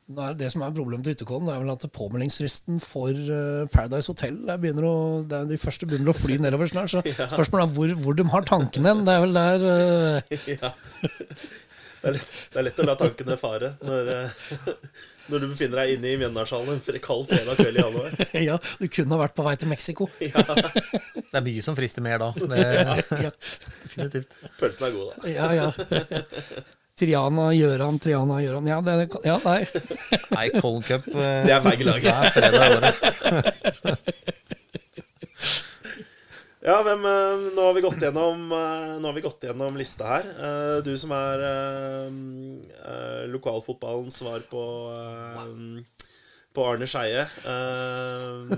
Det, det som er problemet til Ytterkollen, er vel at påmeldingsfristen for eh, Paradise Hotel er begynner å, det er De første begynner å fly nedover snart. Så <laughs> spørsmålet er hvor, hvor de har tankene hen. Det er vel der uh... <laughs> ja. Det er, lett, det er lett å la tankene fare når, eh, <laughs> når du befinner deg inne i Mjøndalshallen en kald fredag kveld i januar. Ja, du kunne ha vært på vei til Mexico. det er mye som frister mer da. Det, Ja, definitivt. Pølsen er god, da. ja. ja. Triana Gjøran, Triana Gjøran. Ja, det, ja nei. <laughs> Nei, Colin Cup eh, Det er begge lag. det er fredag året. <laughs> Ja, hvem, eh, nå, har vi gått gjennom, eh, nå har vi gått gjennom lista her. Eh, Du som er eh, eh, lokalfotballens svar på, eh, på Arne Skeie. eh,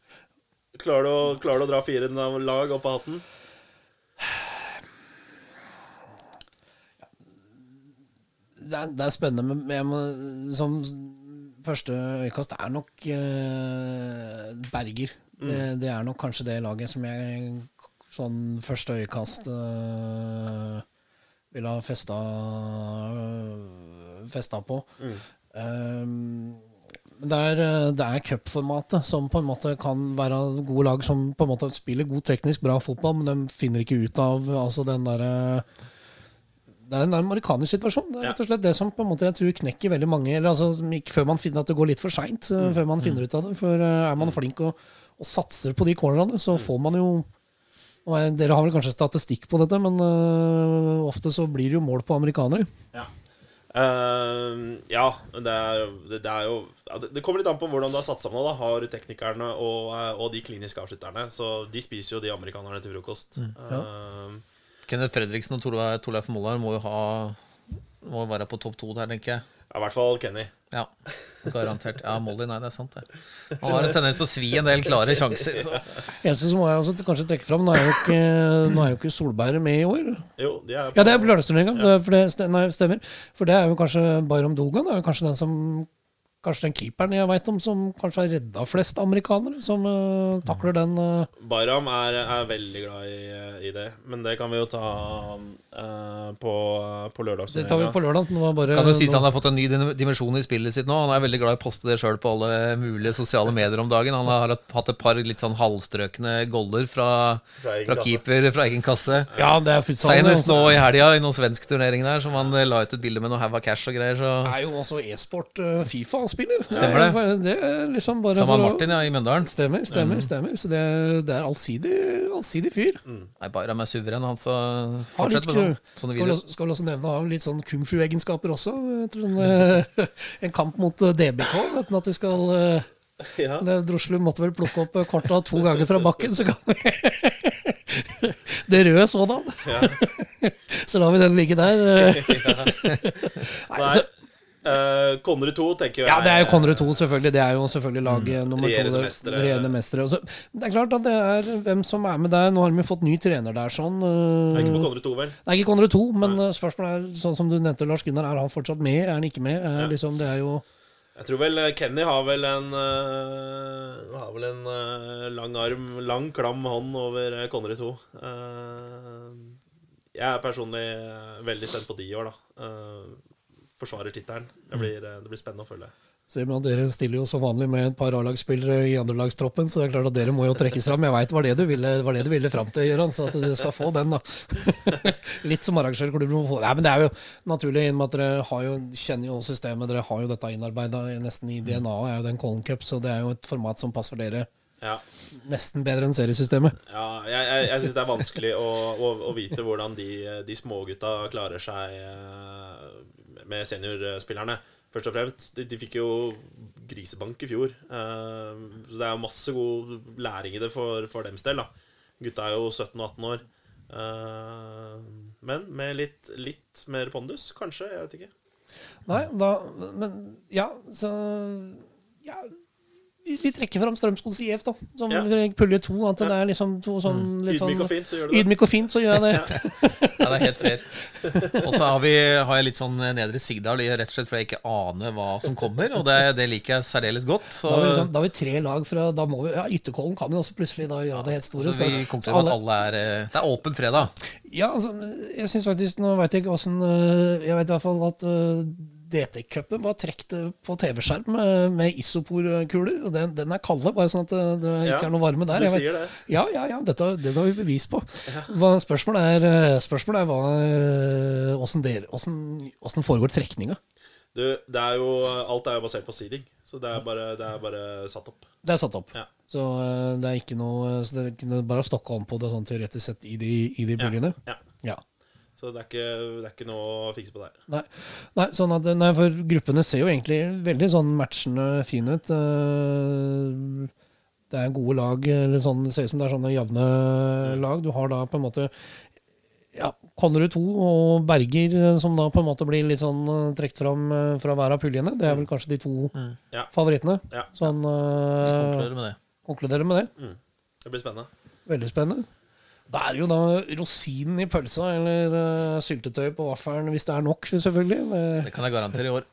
<laughs> Klarer klarer du å dra fire lag opp av hatten? Det er, det er spennende, men jeg må, som første øyekast er nok eh, Berger. Det, det er nok kanskje det laget som jeg sånn første øyekast eh, ville ha festa, festa på. Um, men det er, eh, det er cupformatet som på en måte kan være gode lag som på en måte spiller god teknisk bra fotball, men de finner ikke ut av altså den derre det er en amerikansk situasjon. Det er rett og slett det som på en måte jeg tror knekker veldig mange. Eller altså, før man finner at det går litt for seint, før man finner ut av det. For eh, er man flink og, og satser på de cornerne, så får man jo og Dere har vel kanskje statistikk på dette, men uh, ofte så blir det jo mål på amerikanere. Eh, ja, det er, det, det er jo ja, det, det kommer litt an på hvordan du har satt sammen. Da. Har teknikerne og, eh, og de kliniske avslutterne. Så de spiser jo de amerikanerne til frokost. Eh, Kenneth Fredriksen og Torleif Mollar må jo ha Må være på topp to der, tenker jeg. Ja, I hvert fall Kenny. Ja, garantert. Ja, Molly, nei, det er sant, det. Han har en tendens til å svi en del klare sjanser. Så. Eneste som må jeg også kanskje trekke fram, nå er jo ikke, nå er jo ikke Solberg med i år. Jo, de er Ja, det er på lørdagsturneringa. Ja. For det nei, stemmer. For det er jo kanskje Bayram Dogan er jo kanskje den som Kanskje den keeperen jeg veit om som kanskje har redda flest amerikanere, som uh, takler den Uh. Bayram er, er veldig glad i, i det, men det kan vi jo ta uh, på, på Det tar vi på lørdag. Kan jo sies Han har fått en ny dimensjon i spillet sitt nå. Han er veldig glad i å poste det sjøl på alle mulige sosiale medier om dagen. Han har hatt- et par litt sånn halvstrøkne goller fra, Fra fra keeper fra egen kasse. Ja, det er futsal. Senest altså. nå i helga i noen svensk turnering der, som han eh, la ut et bilde med noe haug av cash og greier. Så Det er jo også e-sport eh, Fifa spiller. Stemmer det. Det er liksom bare Sammen med Martin ja, i Mjøndalen. Stemmer, stemmer. stemmer Så det, det er allsidig, allsidig fyr. Nei, Bayram er suveren, han, så fortsett med sånn, sånne videoer. skal vel også nevne har litt sånn kung fu-egenskaper også. Etter en, eh, <laughs> en kamp mot DBK, vet du, at vi skal eh, Ja. det, Droslu måtte vel plukke opp eh, korta to ganger fra bakken, så kan vi <laughs> Det røde sådan. <laughs> så lar vi den ligge der. eh. Nei, Nei, så, eh, Konnerud 2 tenker jeg ja, det er jo Konrad 2, selvfølgelig. Det er jo selvfølgelig laget nummer to. Regjerende det- mestere. regjerende mestere. Så- det er klart at det er hvem som er med der. Nå har de jo fått ny trener der, sånn. eh, Det er ikke på Konrad 2, vel? Det er ikke Konrad 2, men Nei. spørsmålet er, sånn som du nevnte, Lars Gunnar, er han fortsatt med? Er han ikke med? Er, liksom, det er jo Jeg tror vel eh, Kenny har vel en uh, Har vel en uh, lang arm, lang, klam hånd over Konrad 2. Uh, jeg er personlig eh, veldig spent på de i år, da. Forsvarer tittelen. Det, blir, eh, det blir spennende å følge. Simon, Dere stiller jo som vanlig med et par A-lagsspillere i andrelagstroppen, så det er klart at dere må jo trekkes fram. Jeg veit det var det du ville, var det du ville fram til, Gøran, så at dere skal få den, da. <laughs> Litt som arrangørklubben må få. Nei, men det er jo naturlig, i og med at dere har jo, kjenner jo systemet. Dere har jo dette innarbeida nesten i DNA-et, er jo den Colin Cup, så det er jo et format som passer dere Ja, nesten bedre enn seriesystemet. ja jeg, jeg, jeg syns det er vanskelig å, å, å vite hvordan de, de smågutta klarer seg eh, med seniorspillerne. Først og fremst, de, de fikk jo grisebank i fjor. eh, så det er masse god læring i det for, for dems del. da. Gutta er jo 17 og 18 år. Eh, men med litt, litt mer pondus, kanskje. Jeg vet ikke. Nei, da Men ja, så Ja. Vi, trekker fram Strømsgods IF, da. Som Ja. pulje to. At det er liksom to sånn litt sånn, Ydmyk og fint, så gjør du det. Ydmyk og fint, så gjør jeg det. Ja, det er helt fair. Og så har, har jeg litt sånn Nedre Sigdal, i- rett og slett fordi jeg ikke aner hva som kommer. Og det, det liker jeg særdeles godt. Så, Da har, vi liksom, da har vi tre lag fra da må vi, ja, Ytterkollen kan jo også plutselig da gjøre det helt store. så vi konkluderer med at alle- er eh, Det er åpen fredag. Ja, altså, jeg syns faktisk Nå veit jeg ikke åssen Jeg vet i hvert fall at uh, DT-cupen var trukket på TV-skjerm med, isoporkuler. Og den, den er kalde, bare sånn at det, det ikke Ja, er noe varme der. du sier det. Ja, ja, ja, dette, det har vi bevis på. Hva, spørsmålet er, eh, spørsmålet er hva, hvordan, der, hvordan, åssen foregår trekninga? Du, det er jo, alt er jo basert på seeding, så det er bare, det er bare satt opp. Det er satt opp. Ja. Så eh, det er ikke noe Så det er bare å stokke om på det sånn teoretisk sett i de, i de puljene? Ja. Ja. Så det er, ikke, det er ikke noe å fikse på der. Nei, nei, sånn at, nei, for gruppene ser jo egentlig veldig sånn matchende fine ut. Eh, Det er gode lag. Eller sånn, det ser ut som det er sånne jevne lag. Du har da på en måte ja, Konnerud 2 og Berger, eh, som da på en måte blir litt sånn eh, trukket fram fra hver av puljene. Det er vel kanskje de to Ja. favorittene. Ja. Sånn Vi uh, konkluderer med det. Konkluderer med det. Det blir spennende. Veldig spennende. Da er jo da rosinen i pølsa, eller uh, syltetøy på vaffelen, hvis det er nok, selvfølgelig. Det, Det kan jeg garantere i år.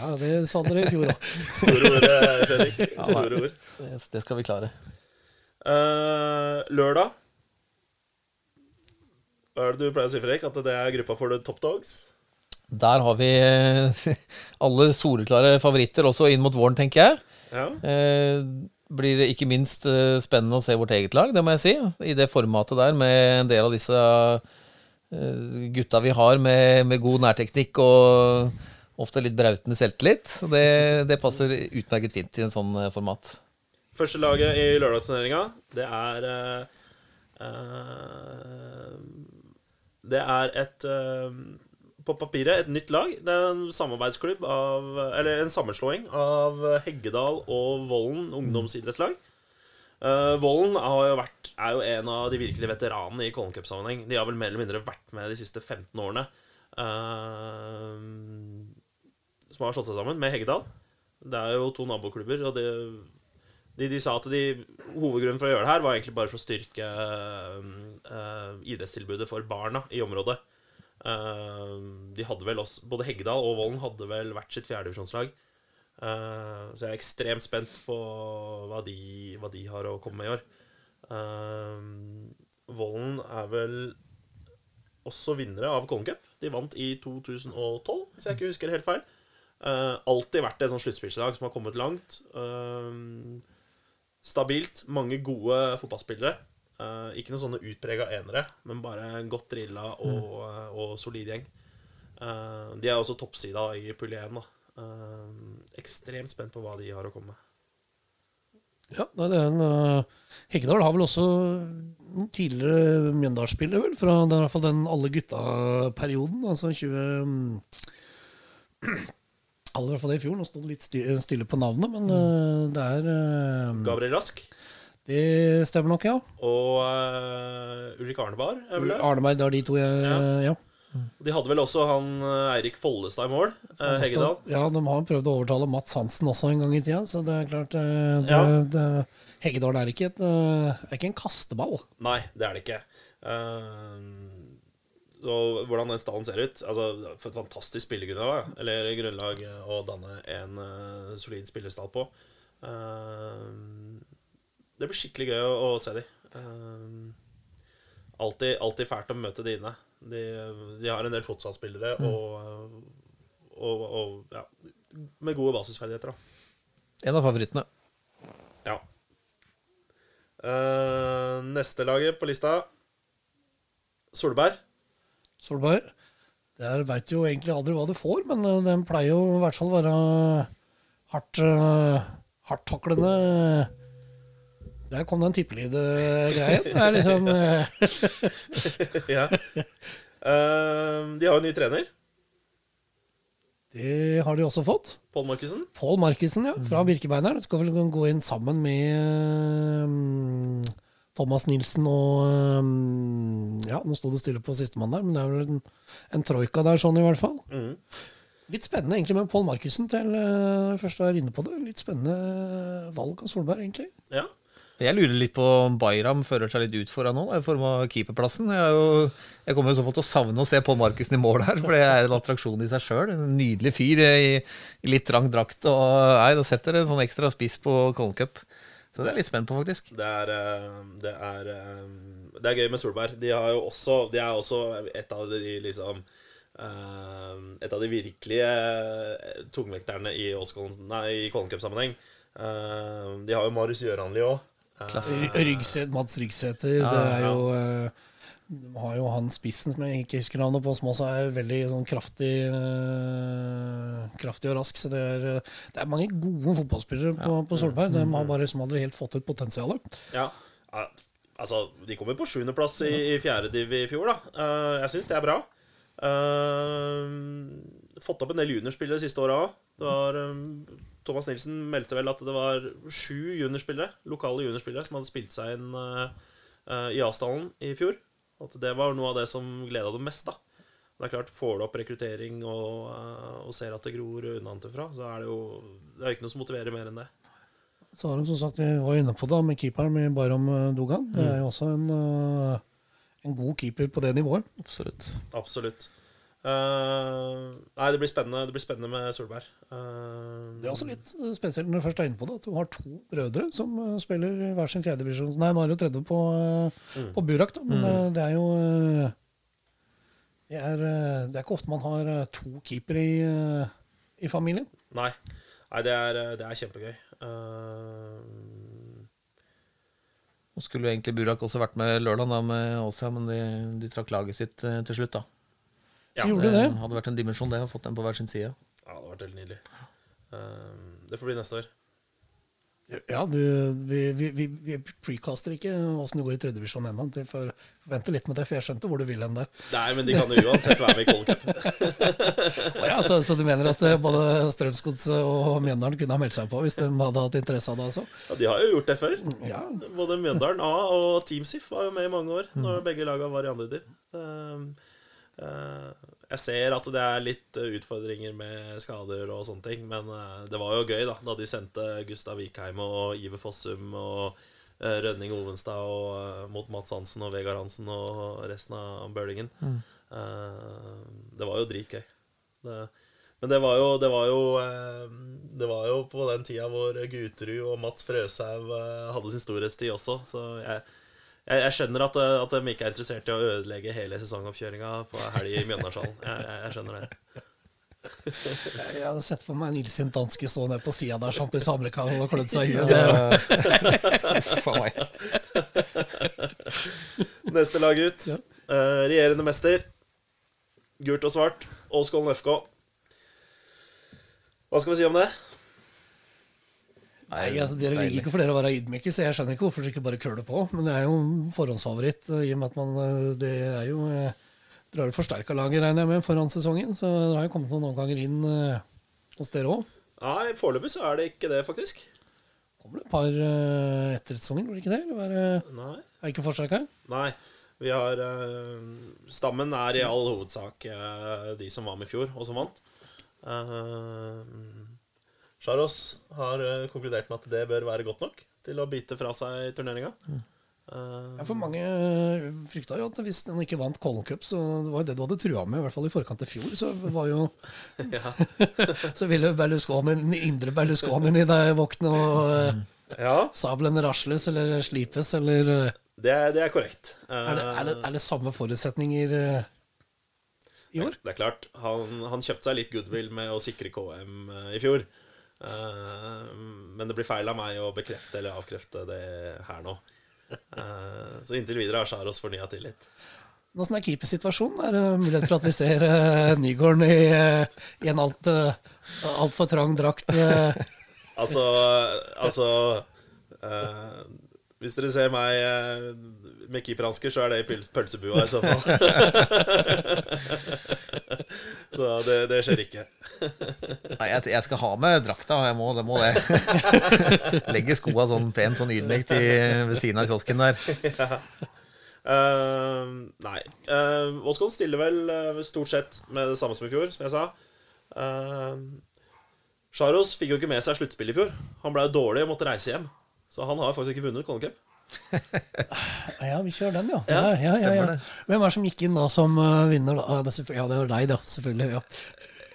ja, det sa dere i fjor òg. <laughs> Store ord, eh, Fredrik. Store ord. Det, det skal vi klare. Uh, lørdag Hva er det du pleier å si, Fredrik? At det er gruppa for the top dogs? Der har vi eh, <laughs> alle soleklare favoritter også inn mot våren, tenker jeg. Ja. Eh, blir det ikke minst eh, spennende å se vårt eget lag, det må jeg si. I det formatet der, med en del av disse eh, gutta vi har med, med god nærteknikk og ofte litt brautende selvtillit. Det, det passer utmerket fint i en sånn eh, format. Første laget i lørdagsturneringa, det er eh, Det er et eh, På papiret et nytt lag. Det er en samarbeidsklubb av Eller en sammenslåing av Heggedal og Vollen ungdomsidrettslag. Uh, Vollen jo vært, er jo en av de virkelige veteranene i Colin Cup-sammenheng. De har vel mer eller mindre vært med de siste 15 årene. Uh, som har slått seg sammen med Heggedal. Det er jo to naboklubber, og det, de, de sa at de, hovedgrunnen for å gjøre det her var egentlig bare for å styrke uh, idrettstilbudet for barna i området. Eh, de hadde vel også, Både Heggedal og Vollen hadde vel hvert sitt fjerdedivisjonslag. Uh, så jeg er ekstremt spent på hva de, hva de har å komme med i år. Uh, Vollen er vel også vinnere av Colin Cup. De vant i 2012, hvis jeg ikke husker helt feil. Uh, alltid vært et sånt sluttspillslag som har kommet langt. stabilt. Mange gode fotballspillere. Ikke noen sånne utprega enere, men bare godt drilla og, og solid gjeng. de er også toppsida i pulje 1, da. Uh, ekstremt spent på hva de har å komme med. Ja, det er en, uh, Heggedal har vel også tidligere Mjøndalsspiller, vel? Fra det er i hvert fall den alle gutta-perioden. Altså 20 um, Alle i hvert fall det i fjor. Nå sto det litt stille på navnet, men uh, det er uh, Gabriel Rask. Det stemmer nok, ja. Og uh, Ulrik Arneberg. Arneberg, det er de to jeg ja. ja. De hadde vel også han eh, Eirik Follestad i mål. Eh, Heggedal. Ja, de har prøvd å overtale Mats Hansen også en gang i tida, så det er klart eh, det, ja. det, Heggedal er ikke, et, er ikke en kasteball. Nei, det er det ikke. Uh, og hvordan den stallen ser ut altså, For et fantastisk spillergrunnlag Eller grunnlag å danne en uh, solid spillerstall på. Uh, det blir skikkelig gøy å, å se dem. alltid, alltid fælt å møte de inne. De, de har en del fotballspillere mm. og, og, og, ja, med gode basisferdigheter. Da. En av favorittene. Ja. Uh, neste laget på lista Solberg. Solberg. Der veit jo egentlig aldri hva du får, men uh, den pleier jo i hvert fall være hardt, uh, hardttaklende der kom den tippelyd-greien. Det er liksom <laughs> Ja. Uh, de har jo ny trener. Det har de også fått. Pål Markussen. Paul Markussen, ja, Fra Birkebeineren. Skal vel gå inn sammen med um, Thomas Nilsen og um, Ja, nå sto det stille på sistemann der, men det er vel en, en, troika der, sånn i hvert fall. Mm. Litt spennende egentlig med Pål Markussen til uh, først å være inne på det. Litt spennende valg av Solberg, egentlig. Ja. Jeg lurer litt på om Bayram fører seg litt ut foran nå, i form av keeperplassen. Jeg, jeg kommer jo så fort til å savne å se Pål Markussen i mål her, for det er en attraksjon i seg sjøl. En nydelig fyr i, i litt trang drakt. og nei, Da setter det en sånn ekstra spiss på Colin Cup. Så det er litt spent på, faktisk. Det er, eh, det er, eh, det er gøy med Solberg. De, også, de er også et av de liksom eh, et av de virkelige tungvekterne i, i Colin Cup-sammenheng. De har jo Marius Gjøranli òg, Ryggsæt, Mats Ryggsæter. Ja, det er jo uh, de har jo han spissen som jeg ikke husker navnet på, som også er veldig sånn kraftig, uh, kraftig og rask. Så det er, det er mange gode fotballspillere på, ja. på Solberg. De har bare som aldri helt fått ut potensialet. Ja, altså De kom jo på sjuendeplass i, i fjerde div i fjor, da. Uh, jeg syns det er bra. Uh, fått opp en del juniorspillere de siste åra òg. Um, Thomas Nilsen meldte vel at det var sju juniorspillere, lokale juniorspillere som hadde spilt seg inn uh, uh, i Asdalen i fjor. At det var noe av det som gleda dem mest. da det er klart, Får du opp rekruttering og, uh, og ser at det gror unnantifra, så er det jo det er ikke noe som motiverer mer enn det. Så har de som sagt, Vi var inne på det med keeperen med Barom Dogan. Det er jo også en, en god keeper på det nivået. Absolutt. Absolutt. Uh, nei, det blir spennende Det blir spennende med Solberg. Uh, det er også litt spesielt når du først er inne på det, at du har to brødre som uh, spiller hver sin fjerdedivisjon. Nei, nå er det jo tredje på, mm. på Burak, da, men mm. det er jo det er, det er, ikke ofte man har to keepere i, i familien. Nei, nei det, er, det, er, kjempegøy. Nå skulle jo egentlig Burak også vært med lørdag da, med Åsia, men de, de trakk laget sitt til slutt. da ja, gjorde det. hadde vært en dimensjon, det. Å fått dem på hver sin side. Ja, det hadde vært helt nydelig. Uh, det får bli neste år. Ja, du, vi, vi, vi, vi precaster ikke åssen det går i tredjevisjon ennå. får vente litt med det, for jeg skjønte hvor du vil hen der. Nei, men de kan jo uansett være med i Cold Cup. <laughs> ja, så, så, du mener at eh, både Strømsgodset og Mjøndalen kunne ha meldt seg på hvis de hadde hatt interesse av det? altså? Ja, De har jo gjort det før. Ja. Både Mjøndalen A og Team SIF var jo med i mange år, når begge lagene var i andre div. Eh, jeg ser at det er litt eh, utfordringer med skader og sånne ting, men eh, det var jo gøy da Da de sendte Gustav Vikheim og Iver Fossum og Rønning Ovenstad og, mot Mats Hansen og Vegard Hansen og resten av bølingen. Mm. det var jo dritgøy. Det, men det var jo, det var jo Det var jo på den tida hvor Guterud og Mats Frøshaug hadde sin storhetstid også, så jeg, jeg, jeg skjønner at, eh, at de ikke er interessert i å ødelegge hele sesongoppkjøringa på helg i Mjøndalshallen. Jeg, jeg, jeg skjønner det. Jeg hadde sett for meg Nilsen Danske stå nede på sida der samtidig som amerikanerne og klødde seg i huet. <laughs> Neste lag ut. Eh, regjerende mester. Gult og svart. Åskollen FK. Hva skal vi si om det? Nei, altså Dere liker ikke for dere å være ydmyke, så jeg skjønner ikke hvorfor dere ikke bare køler på. Men det er jo forhåndsfavoritt, eh, i og med at man eh, Det er jo eh, Dere har jo forsterka laget, regner jeg med, foran sesongen. Så dere har jo kommet noen omganger inn hos dere òg. Nei, foreløpig så er det ikke det, faktisk. Kommer det et par eh, etter sesongen, blir det ikke det? Eller er, Nei. er ikke forsterka? Nei. Vi har Stammen er i all hovedsak de som var med i fjor, og som vant. Uh, Sjaros har eh, konkludert med at det bør være godt nok til å bite fra seg turneringa. Ja, for mange eh, frykta jo at hvis han ikke vant Colin Cup, så det var jo det du hadde trua med, i hvert fall i forkant til fjor, så var jo. <laughs> <laughs> Så ville Berlusconi, den indre Berlusconien i deg våkne, og eh, <laughs> ja, sabelen rasles eller slipes, eller eh, det, er- det er korrekt. er det, er, det, er det samme forutsetninger eh, i år? Det er klart, han, han kjøpte seg litt goodwill med å sikre KM eh, i fjor. Eh, men det blir feil av meg å bekrefte eller avkrefte det her nå. Eh, så inntil videre har Sjaros fornya tillit. Åssen er keepersituasjonen? Er det mulighet for at vi ser uh, Nygården i, i en altfor alt altfor trang drakt? Altså, altså eh, Hvis dere ser meg eh, med keeperhansker, så er det i pøls pølsebua i så fall. <laughs> så det, det skjer ikke. Nei, jeg, jeg skal ha med drakta. Jeg må det. Må det. <laughs> Legge skoa sånn pent sånn ydmykt ved siden av kiosken der. Eh, nei. Uh, Åsgold stiller vel eh, stort sett med det samme som i fjor, som jeg sa. Uh, Sjaros fikk jo ikke med seg sluttspillet i fjor. Han ble jo dårlig og måtte reise hjem. Så han har faktisk ikke vunnet Colin Cup. <laughs> Ja, vi kjører den, ja. Ja, ja, ja, ja. Hvem er det som gikk inn da som eh, vinner? da? Ah, det er ja, det var deg, da. Selvfølgelig. ja.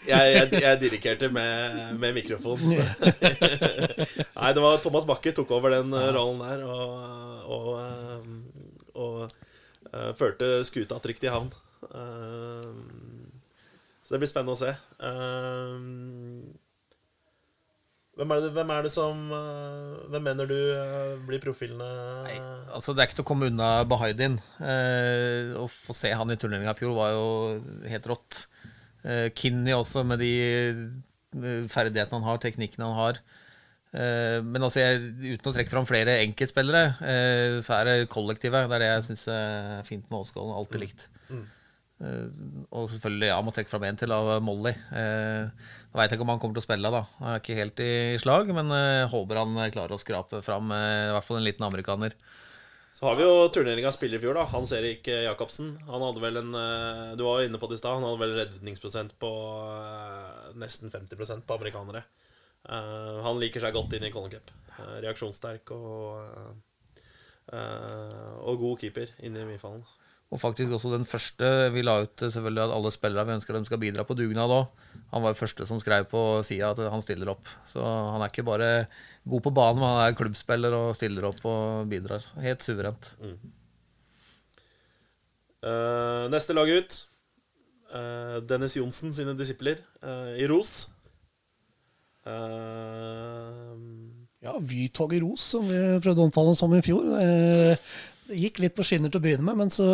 Jeg, jeg, jeg dirigerte med, med mikrofon. <laughs> Nei, det var Thomas Bakke tok over den eh, rollen der og, og, og, og eh, førte skuta trygt i havn. Eh, så det blir spennende å se. Eh, hvem er det, hvem er det som eh, Hvem mener du eh, blir profilene? Nei, altså Det er ikke til å komme unna Bahaidin. Eh, å få se han i turneringa i fjor var jo helt rått. Eh, Kinney også, med de eh, ferdighetene han har, teknikkene han har. Eh, men altså, jeg, uten å trekke fram flere enkeltspillere, eh, så er det kollektivet. Det er det jeg syns er fint med Åsgården. Alltid likt. Eh, og selvfølgelig, ja, må trekke fram en til av Molly. Eh, Nå veit jeg ikke om han kommer til å spille, da. Han er ikke helt i slag, men eh, håper han klarer å skrape fram eh, i hvert fall en liten amerikaner. Så har vi jo turneringa spiller i fjor, da. Hans Erik Jacobsen. Han hadde vel en eh, Du var jo inne på det i stad. Han hadde vel redningsprosent på eh, nesten 50% på amerikanere. Eh, han liker seg godt inn i Colin Cup. Eh, reaksjonssterk og eh, eh, Og god keeper inn i Myfallen. Og faktisk også den første vi la ut eh, selvfølgelig at alle spillere vi ønsker dem skal bidra på dugnad òg. Han var jo første som skrev på sida at han stiller opp. Så han er ikke bare god på banen, men han er klubbspiller og stiller opp og bidrar. Helt suverent. Eh, neste lag ut. Uh, Dennis Johnsen sine disipler uh, i Ros. Eh, Ja, Vytog i ros, som vi prøvde å omtale som i fjor. Det, det gikk litt på skinner til å begynne med, men så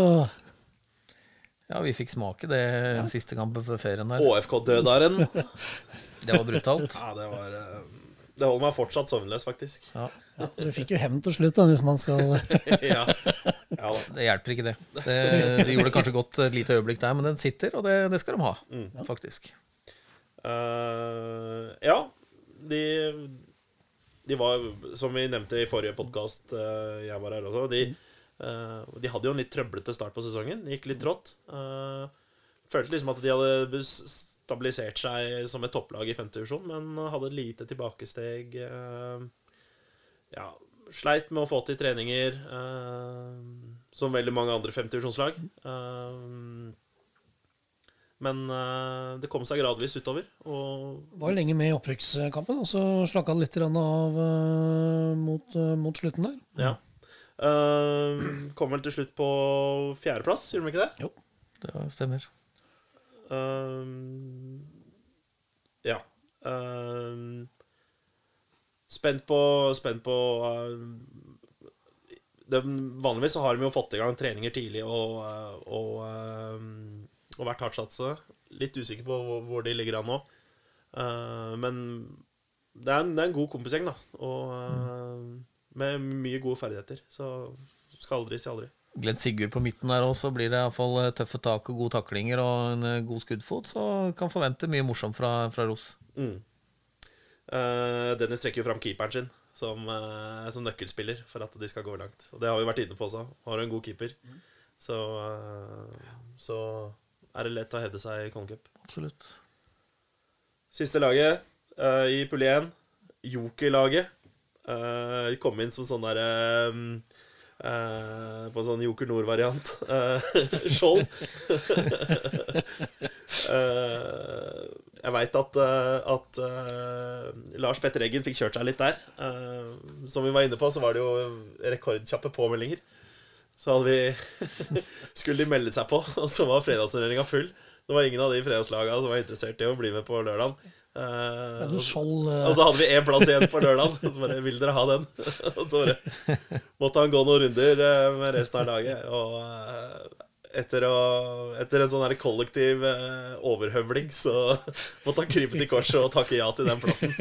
Ja, vi fikk smake det siste kampen før ferien her. ÅFK-dødaren. <laughs> Det var brutalt. Ja, det var eh, Det holder meg fortsatt søvnløs, faktisk. Ja, ja, Dere fikk jo hevn til slutt, da, hvis man skal <laughs> ja. ja da. det hjelper ikke, det. det. De gjorde kanskje godt et lite øyeblikk der, men den sitter, og det, det skal de ha, faktisk. Uh, ja, de, de var, som vi nevnte i forrige podkast, jeg var her også de, eh, de hadde jo en litt trøblete start på sesongen. Gikk litt trått. Eh, følte liksom at de hadde stabilisert seg som et topplag i femte divisjon, men hadde et lite tilbakesteg. eh, ja, sleit med å få til treninger, eh, som veldig mange andre femtedivisjonslag. Uh, men eh, det kom seg gradvis utover, og Var lenge med i opprykkskampen, og så slakka det litt av eh, mot, eh, mot slutten der. ja. Eh, kom vel til slutt på fjerdeplass, gjorde de ikke det? Jo, Det stemmer. Uh, ja. Uh, spent på Spent på ehm, det, Vanligvis så har de jo fått i gang treninger tidlig og, eh, og, ehm, og vært hardt satsende. Litt usikker på hvor, hvor de ligger an nå. Eh, men det er, en, det er en god kompisgjeng, da. Og eh, med mye gode ferdigheter. Så skal aldri si aldri. Glenn Sigurd på midten der også, blir det iallfall tøffe tak og gode taklinger og en eh, god skuddfot, så kan forvente mye morsomt fra, fra Ros. Mm. Uh, Dennis trekker jo fram keeperen sin som, uh, som nøkkelspiller for at de skal gå langt. Og det har vi vært inne på også. Har du en god keeper, så, uh, så er det lett å hevde seg i Kongecup. Absolutt. Siste laget eh, i pull 1, Joker-laget. Uh, kom inn som sånn derre Uh, På en sånn Joker Nord-variant. Uh, <laughs> skjold. uh, <laughs> jeg veit at, eh, at eh, Lars Petter Eggen fikk kjørt seg litt der. Eh, som vi var inne på, så var det jo rekordkjappe påmeldinger. Så hadde vi <laughs> skulle de melde seg på, og så var fredagsturneringa full. Det var ingen av de fredagslagene som var interessert i å bli med på lørdagen. Men og, Skjold uh... og så hadde vi én plass igjen på lørdag, Og så bare 'Vil dere ha den?' <laughs> Og så bare måtte han gå noen runder eh, med resten av laget. Og etter, å, etter en sånn her kollektiv eh, overhøvling, så <laughs> måtte han krype til korset og takke ja til den plassen.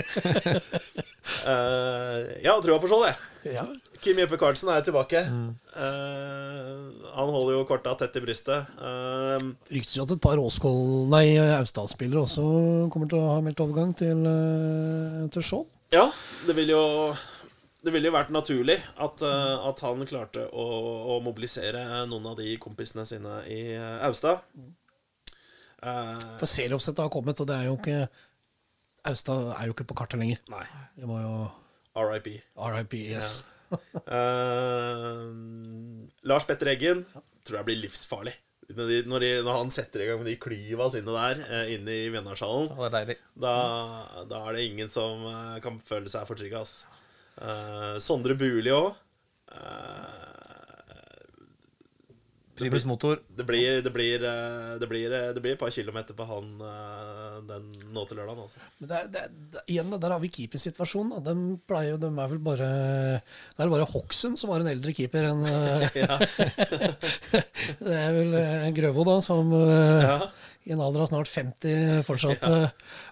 uh, <laughs> jeg trua på Skjold, jeg. ja. Kim Jeppe Karlsen er tilbake. Eh, han holder jo korta tett i brystet. Uh, Ryktes jo at et par Åsgål, nei, Austdal-spillere også kommer til å ha meldt overgang til, uh, til Skjold. Ja, det vil jo Det ville jo vært naturlig at, eh, at han klarte å, å mobilisere noen av de kompisene sine i eh, Austad. Eh, For serieoppsettet har kommet, og det er jo ikke Austad er jo ikke på kartet lenger. nei. Det var jo RIP. RIP, yes. Eh, Lars Petter Eggen tror jeg blir livsfarlig. Når, de, når, de, når han setter i gang med de klyva sine der uh, inne i Vennardshallen, Ja, da, da er det ingen som uh, kan føle seg for trygge. Eh, Sondre Buli òg. Primus motor. Det blir, det, blir, eh, det, blir, eh, det blir et par kilometer på han eh, den nå til lørdag. Også. Men det, det, er- det, igjen, der har vi keepersituasjonen. De, pleier, de er vel bare Det er bare Hokksund som var en eldre keeper enn eh, <laughs> <laughs> Det er vel eh, Grøvo, da, som eh, Ja. i en alder av snart 50 fortsatt ja.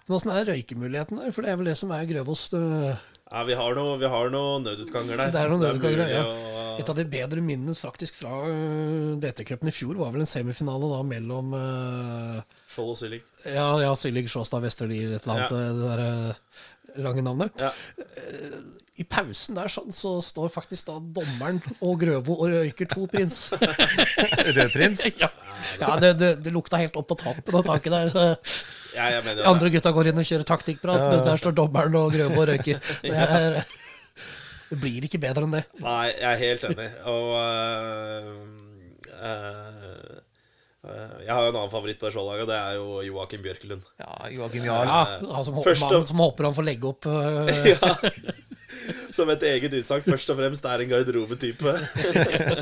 Men åssen er røykemuligheten der? For det er vel det som er Grøvos eh, Ja, vi har noen noe nødutganger der. Det er noen nødutganger, ja. å- Et av de bedre minnene faktisk fra uh, DT-cupen i fjor var vel en semifinale da mellom uh... Skjold og Sylling. ja, ja, Syllig, Sjåstad, Vesterlier, et eller annet. Ja. Det der eh, lange navnet. Ja. I pausen der sånn, så står faktisk da dommeren og Grøvo og røyker to prins. <laughs> Rødprins. <laughs> ja, ja det, det, det lukta helt opp på taket av taket der. Så Ja, jeg mener de andre gutta går inn og kjører taktikkprat, mens der står dommeren og Grøvo og røyker. Det, <laughs> er, det blir ikke bedre enn det. Nei, jeg er helt enig. Og uh, øh, Jeg har jo en annen favoritt på det Skjold-laget, det er jo Joakim Bjørkelund. Ja, Joakim Jarl. Ja, han som, Første- mannen som håper han får legge opp eh, <laughs> <laughs> Som et eget utsagn først og fremst er en garderobetype.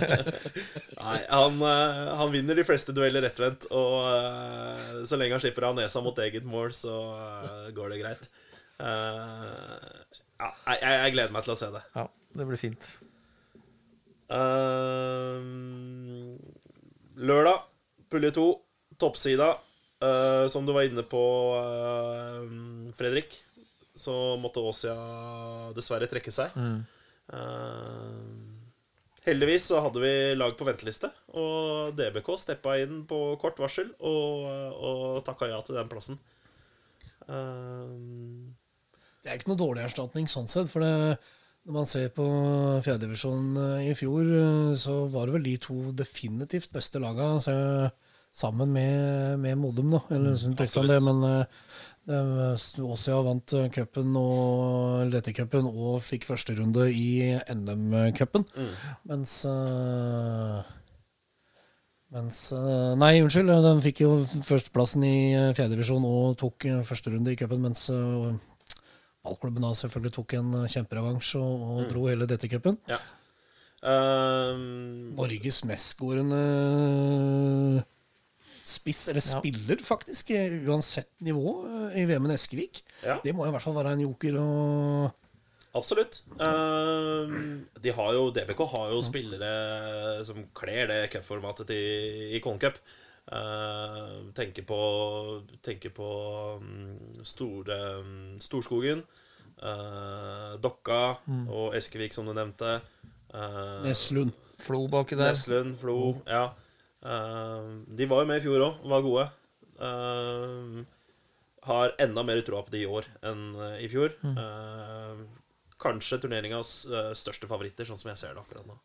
<laughs> Nei, han, øh, han vinner de fleste dueller rettvendt, og øh, så lenge han slipper av nesa mot eget mål, så øh, går det greit. Eh, ja, jeg, jeg gleder meg til å se det. Ja, det blir fint. Lørdag, pulje 2, toppsida. Uh, som du var inne på, uh, Fredrik, så måtte Åsia dessverre trekke seg. Ehm, heldigvis så hadde vi lag på venteliste, og DBK steppa inn på kort varsel og, og takka ja til den plassen. Uh, Det er ikke noe dårlig erstatning sånn sett. For det, når man ser på fjerdedivisjonen i fjor, eh, så var det vel de to definitivt beste laga, se- sammen med, med Modum, da. Eller Mm, det, men uh, Åsia vant eh, cupen og DT-cupen og fikk førsterunde i NM-cupen. Mm. Mens eh, mens eh, Nei, unnskyld. Den fikk jo førsteplassen i fjerdedivisjon og tok første førsterunde i cupen, mens ballklubben da selvfølgelig tok en kjemperevansj og, Mm. dro hele DT-cupen. Ja. Um... Norges mestskårende spiss, eller Ja. spiller faktisk, eh, uansett nivå eh, i VM-en Eskevik. Ja. Det må i hvert fall være en joker. å absolutt. Ehm, de har jo, DBK har jo spillere som kler det cupformatet i, i Kollen Cup. Uh, tenker på, tenker på mm, store, mm, Storskogen, eh, Dokka og Eskevik, som du nevnte. Uh, Neslund. Flo baki der. Neslund, Flo, ja. Eh, de var jo med i fjor òg, var gode. Eh, har enda mer troa på det i år enn eh, i fjor. Eh, kanskje turneringas største favoritter, sånn som jeg ser det akkurat nå.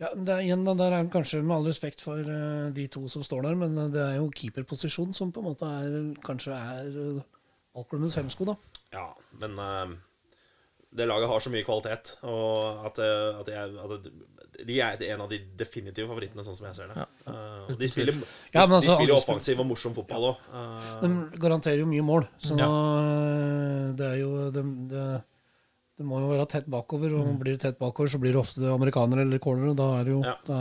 Ja, det er, igjen, da, Der er det kanskje med all respekt for uh, de to som står der, men det er jo keeperposisjon som på en måte er kanskje er uh, ballklubbens hemsko, da. Ja, men uh, det laget har så mye kvalitet, og at, at, jeg, at de er en av de definitive favorittene, sånn som jeg ser det. Eh, og de spiller, de, Ja, altså, de spiller offensiv og morsom fotball òg. De garanterer jo mye mål, så eh, det er jo det, det, det må jo være tett bakover, og blir det tett bakover, så blir det ofte amerikanere eller cornere, og da er det jo Ja. da,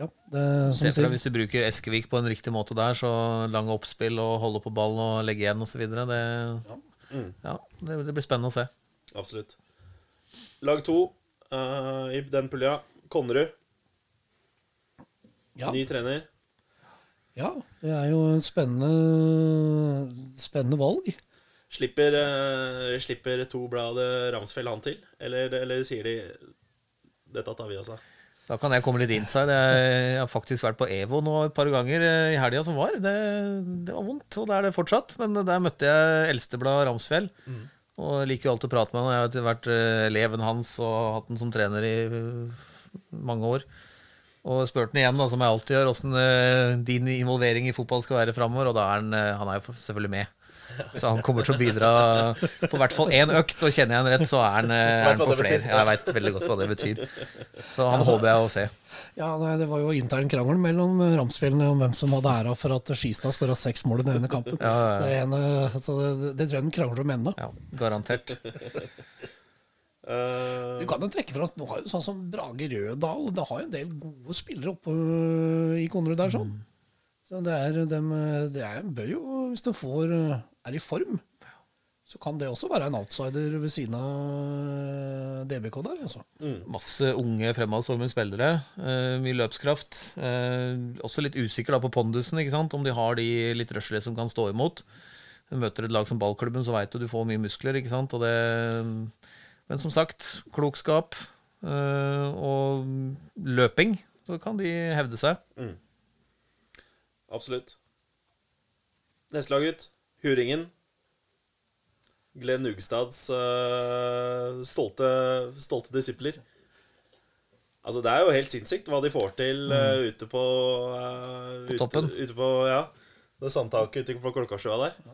ja, det, Se for deg hvis du bruker Eskevik på en riktig måte der, så lange oppspill og holde på ball og legge igjen osv. Det, Mm. ja, det, det blir spennende å se. Absolutt. Lag to uh, i den pulja. Konnerud, ja, ny trener. ja, det er jo en spennende, spennende valg. Slipper, eh, slipper to blad Ramsfjell han til? Eller, eller sier de 'dette tar vi oss av'? Da kan jeg komme litt inside. Jeg har faktisk vært på EVO nå et par ganger eh, i helga som var. Det, det var vondt, og det er det fortsatt. Men der møtte jeg eldsteblad Ramsfjell. Og jeg liker jo alltid å prate med han. Jeg har vært eh, eleven hans og hatt han som trener i eh, mange år. Og spurte han igjen, da, som jeg alltid gjør, åssen din involvering i fotball skal være framover. Og da er han, eh, han er jo selvfølgelig med. Så han kommer til å bidra på hvert fall én økt, og kjenner jeg han rett, så er han, eh, er han på flere. Ja, Jeg veit veldig godt hva det betyr. Så han håper jeg å se. Ja, nei, Det var jo intern krangel mellom Ramsfjellene om hvem som hadde æra for at Skistad skåra seks mål i den ene kampen. Ja, ja, ja. Det, ene, så det, det tror jeg de krangler om ennå. Ja, garantert. Eh, Du kan jo trekke fra nå har jo sånn som Brage Rødal. Det har jo en del gode spillere oppe øh, i Konnerud der. sånn. Så det er, de, det er, bør jo, hvis de får, er i form, så kan det også være en outsider ved siden av DBK der. altså. Masse unge fremadstormende spillere. Uh, mye løpskraft. Uh, også litt usikker da på pondusen, ikke sant? om de har de litt røslige som kan stå imot. Du møter et lag som ballklubben, så veit du du får mye muskler. ikke sant? Og det, men som sagt, klokskap eh, og løping, så kan de hevde seg. absolutt. Neste lag ut. Huringen. Glenn Ugstads eh, stolte, stolte disipler. Altså, det er jo helt sinnssykt hva de får til eh, ute på På toppen. Ute, ute på, ja, det sandtaket ute på Klokkasjøa der.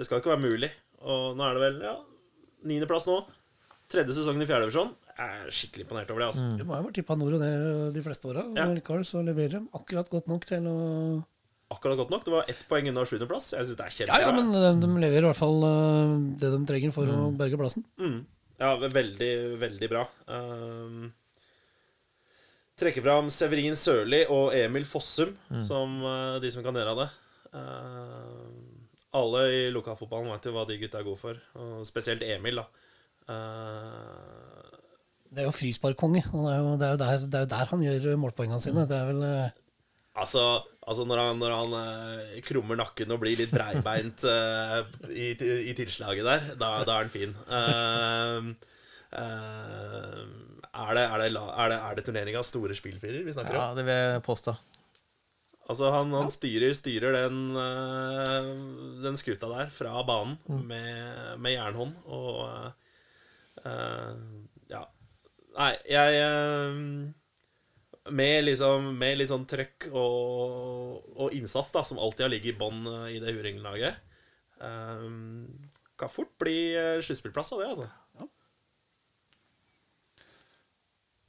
Det skal ikke være mulig. Og nå er det vel ja, niendeplass nå. Tredje sesongen i fjerdedivisjon. Jeg er skikkelig imponert over det. altså. De må jo vært tippa nord og ned de fleste åra. Ja. Likevel så leverer de akkurat godt nok til å Akkurat godt nok. Det var ett poeng unna sjuendeplass. Jeg syns det er kjempebra. ja, ja, men de, de leverer i hvert fall øh, det de trenger for å berge plassen. Mm. Ja, veldig, veldig bra. Um, trekker fram Severin Sørli og Emil Fossum som uh, de som kan gjøre det. Uh, alle i lokalfotballen vet jo hva de gutta er gode for, og spesielt Emil. da. Uh, Det er jo frisparkkonge. Han er det, er jo der, det er jo der han gjør målpoengene sine. Det er vel øh, altså, altså når han, når han uh, krummer nakken og blir litt breibeint uh, i, i tilslaget der, da, da er han fin. Uh, uh, er det, er det, er det, er det turneringas store spillfirer vi snakker om? Ja, det vil jeg påstå. Altså han, han styrer, styrer den, eh, den skuta der fra banen med, med jernhånd og eh, Ja. Nei, jeg med, liksom, med litt sånn trøkk og, og innsats, da, som alltid har ligget i bånn i det Huringen-laget, kan fort bli sluttspillplass av det, altså.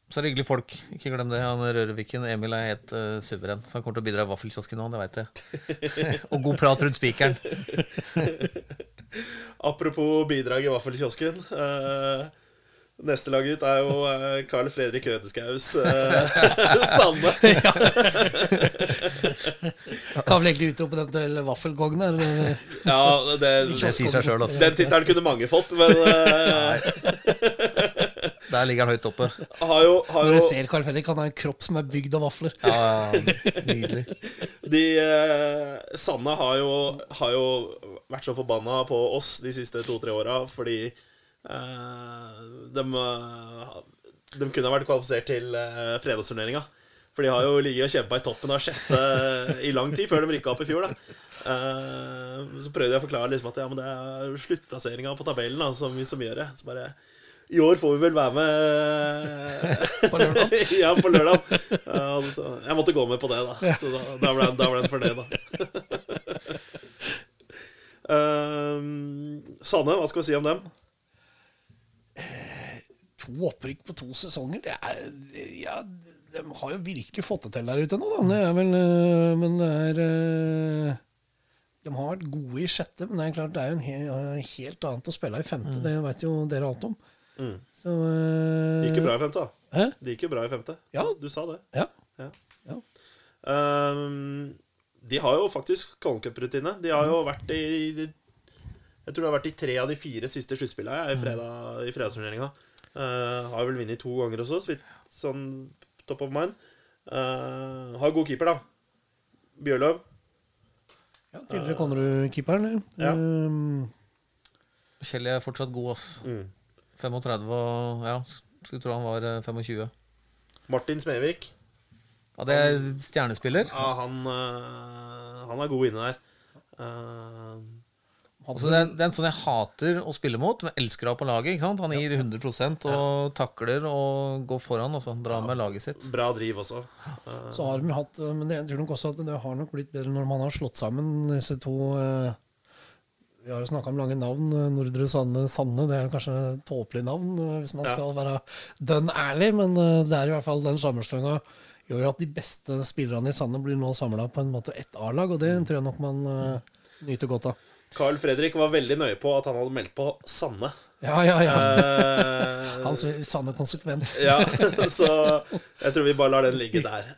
Så er det hyggelige folk. Ikke glem det. Han Røreviken Emil er helt uh, suveren. Så han kommer til å bidra i vaffelkiosken nå, det veit jeg. <laughs> og god prat rundt spikeren. <laughs> Apropos bidrag i vaffelkiosken. Uh, neste lag ut er jo uh, Carl Fredrik Ødeskaus uh, <laughs> Sanne. Kan vel egentlig utrope dem til vaffelkongen? eller? Ja, det, Det sier seg sjøl, altså. Den tittelen kunne mange fått, men uh, Der ligger han høyt oppe. har jo, har Når jo du ser Carl Fredrik, han har en kropp som er bygd av vafler. Ja, ja, Nydelig. <laughs> De eh, Sanne har jo, har jo vært så forbanna på oss de siste to-tre åra fordi eh, de, eh, de kunne ha vært kvalifisert til eh, fredagsturneringa. For de har jo ligget og kjempa i toppen av sjette i lang tid, før de rykka opp i fjor. da Eh, Så prøvde jeg å forklare liksom at ja, men det er sluttplasseringa på tabellen da, som, som gjør det. Så bare I år får vi vel være med På lørdag. <laughs> ja, på lørdag. Ja, så jeg måtte gå med på det, da. Så da, da ble da ble den for det, da. Uh, <laughs> Sanne, hva skal vi si om dem? To opprykk på to sesonger, det er Ja, de har jo virkelig fått det til der ute nå, da. Det vel øh, Men det er De har vært gode i sjette, men det er klart det er jo en he helt annet å spille i femte. Det vet jo dere alt om. Mm. Så uh, Det gikk jo bra i femte, da. Hæ? Det gikk jo bra i femte. Ja. Du sa det. Ja. Ja. Ja. Um, de har jo faktisk Colin-cup-rutine. De har jo vært i Jeg tror de har vært i tre av de fire siste sluttspillene i, fredag, i fredagsturneringa. Uh, har vel vunnet to ganger også, så vidt sånn top of mind. Uh, har god keeper, da. Bjørlov. ja tidligere Konnerud-keeperen. Ja. Um, Kjell er fortsatt god, ass. Mm. 35 og Ja, skulle tro han var eh, 25. Martin Smevik. Ja, det er stjernespiller. Ja, han, eh, han er god inne der. Eh, Altså, det, er, det er en sånn jeg hater å spille mot, men elsker å ha på laget. ikke sant? Han gir 100% og takler og går foran. og sånn, Drar med laget sitt. bra driv også. Eh, Så har de hatt Men det, jeg tror nok også at det har nok blitt bedre når man har slått sammen disse to eh, Vi har jo snakka om lange navn. eh, Nordre Sanne Sanne. Det er kanskje tåpelig navn eh, hvis man Ja. skal være dønn ærlig, men eh, det er i hvert fall den sammenslåinga gjør jo at de beste spillerne i Sanne blir nå samla på en måte ett A-lag, og det tror jeg nok man uh, nyter godt av. Carl Fredrik var veldig nøye på at han hadde meldt på Sanne. Ja, ja, ja. Uh, <laughs> Han Sanne konsekvent. <laughs> ja, så jeg tror vi bare lar den ligge <laughs> der.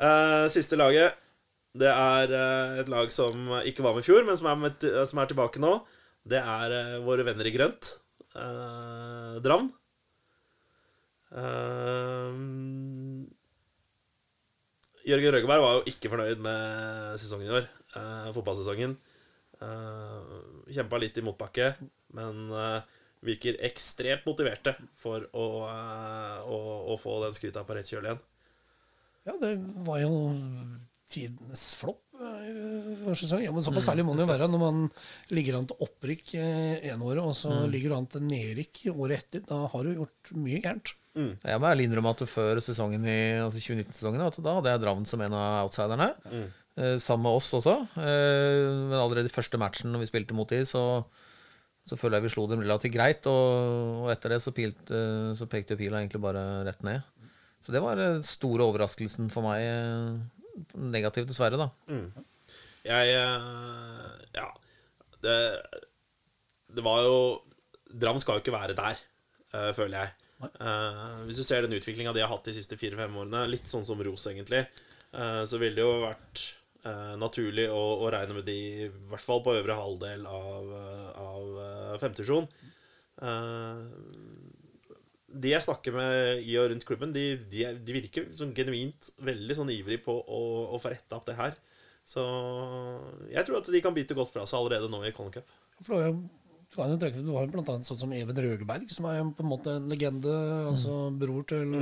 Uh, siste laget, det er eh, et lag som ikke var med i fjor, men som er, med, som er tilbake nå. Det er eh, våre venner i grønt. Eh, Dravn. Eh, Jørgen Røgeberg var jo ikke fornøyd med sesongen i år. eh, fotballsesongen. Uh, Kjempa litt i motbakke, men eh, virker ekstremt motiverte for å, eh, å, å få den skuta på rett kjøl igjen. Ja, det var jo tidenes flopp hver i sesong. Ja, men såpass ærlig må det jo være når man ligger an til opprykk eh, ene året, og så ligger du an til nedrykk året etter. Da har du gjort mye gærent. Jeg må ærlig innrømme at før sesongen i altså 2019-sesongen da hadde jeg Drammen som en av outsiderne. Eh, sammen med oss også. Eh, men allerede i første matchen når vi spilte mot de, så, så føler jeg vi slo dem relativt greit. Og, og etter det så, pilte, så pekte jo pila egentlig bare rett ned. Så det var den store overraskelsen for meg. Negativt, dessverre, da. Jeg eh, Ja. Det, det var jo Dram skal jo ikke være der, eh, føler jeg. Uh, hvis du ser den utviklinga de har hatt de siste fire-fem årene, litt sånn som Ros, egentlig, uh, så ville det jo vært uh, naturlig å, å regne med de i hvert fall på øvre halvdel av, uh, av uh, femtedivisjon. De jeg snakker med i og rundt klubben, de, de, de virker sånn genuint veldig sånn ivrig på å, å få retta opp det her. Så jeg tror at de kan bite godt fra seg allerede nå i Colin Cup. For du har jo du kan jo trekke, du har jo blant annet sånn som Even Røgeberg, som er jo på en måte en legende. Altså bror til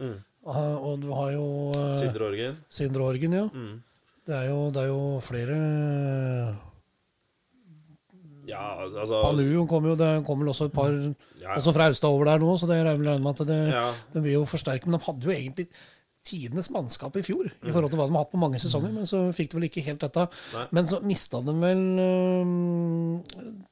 Mm. eh, Og du har jo eh, Sindre Orgen. Sindre Orgen, ja. Mm. Det er jo, det er jo flere Ja, altså Palu kom jo, det kom vel også et par Ja, ja. Også fra Austad over der nå, så det regner jeg med at det, Ja. det vil jo forsterke. Men de hadde jo egentlig tidenes mannskap i fjor, Mm. i forhold til hva de har hatt på mange sesonger. Men så fikk de vel ikke helt dette. Nei. Men så mista de vel um,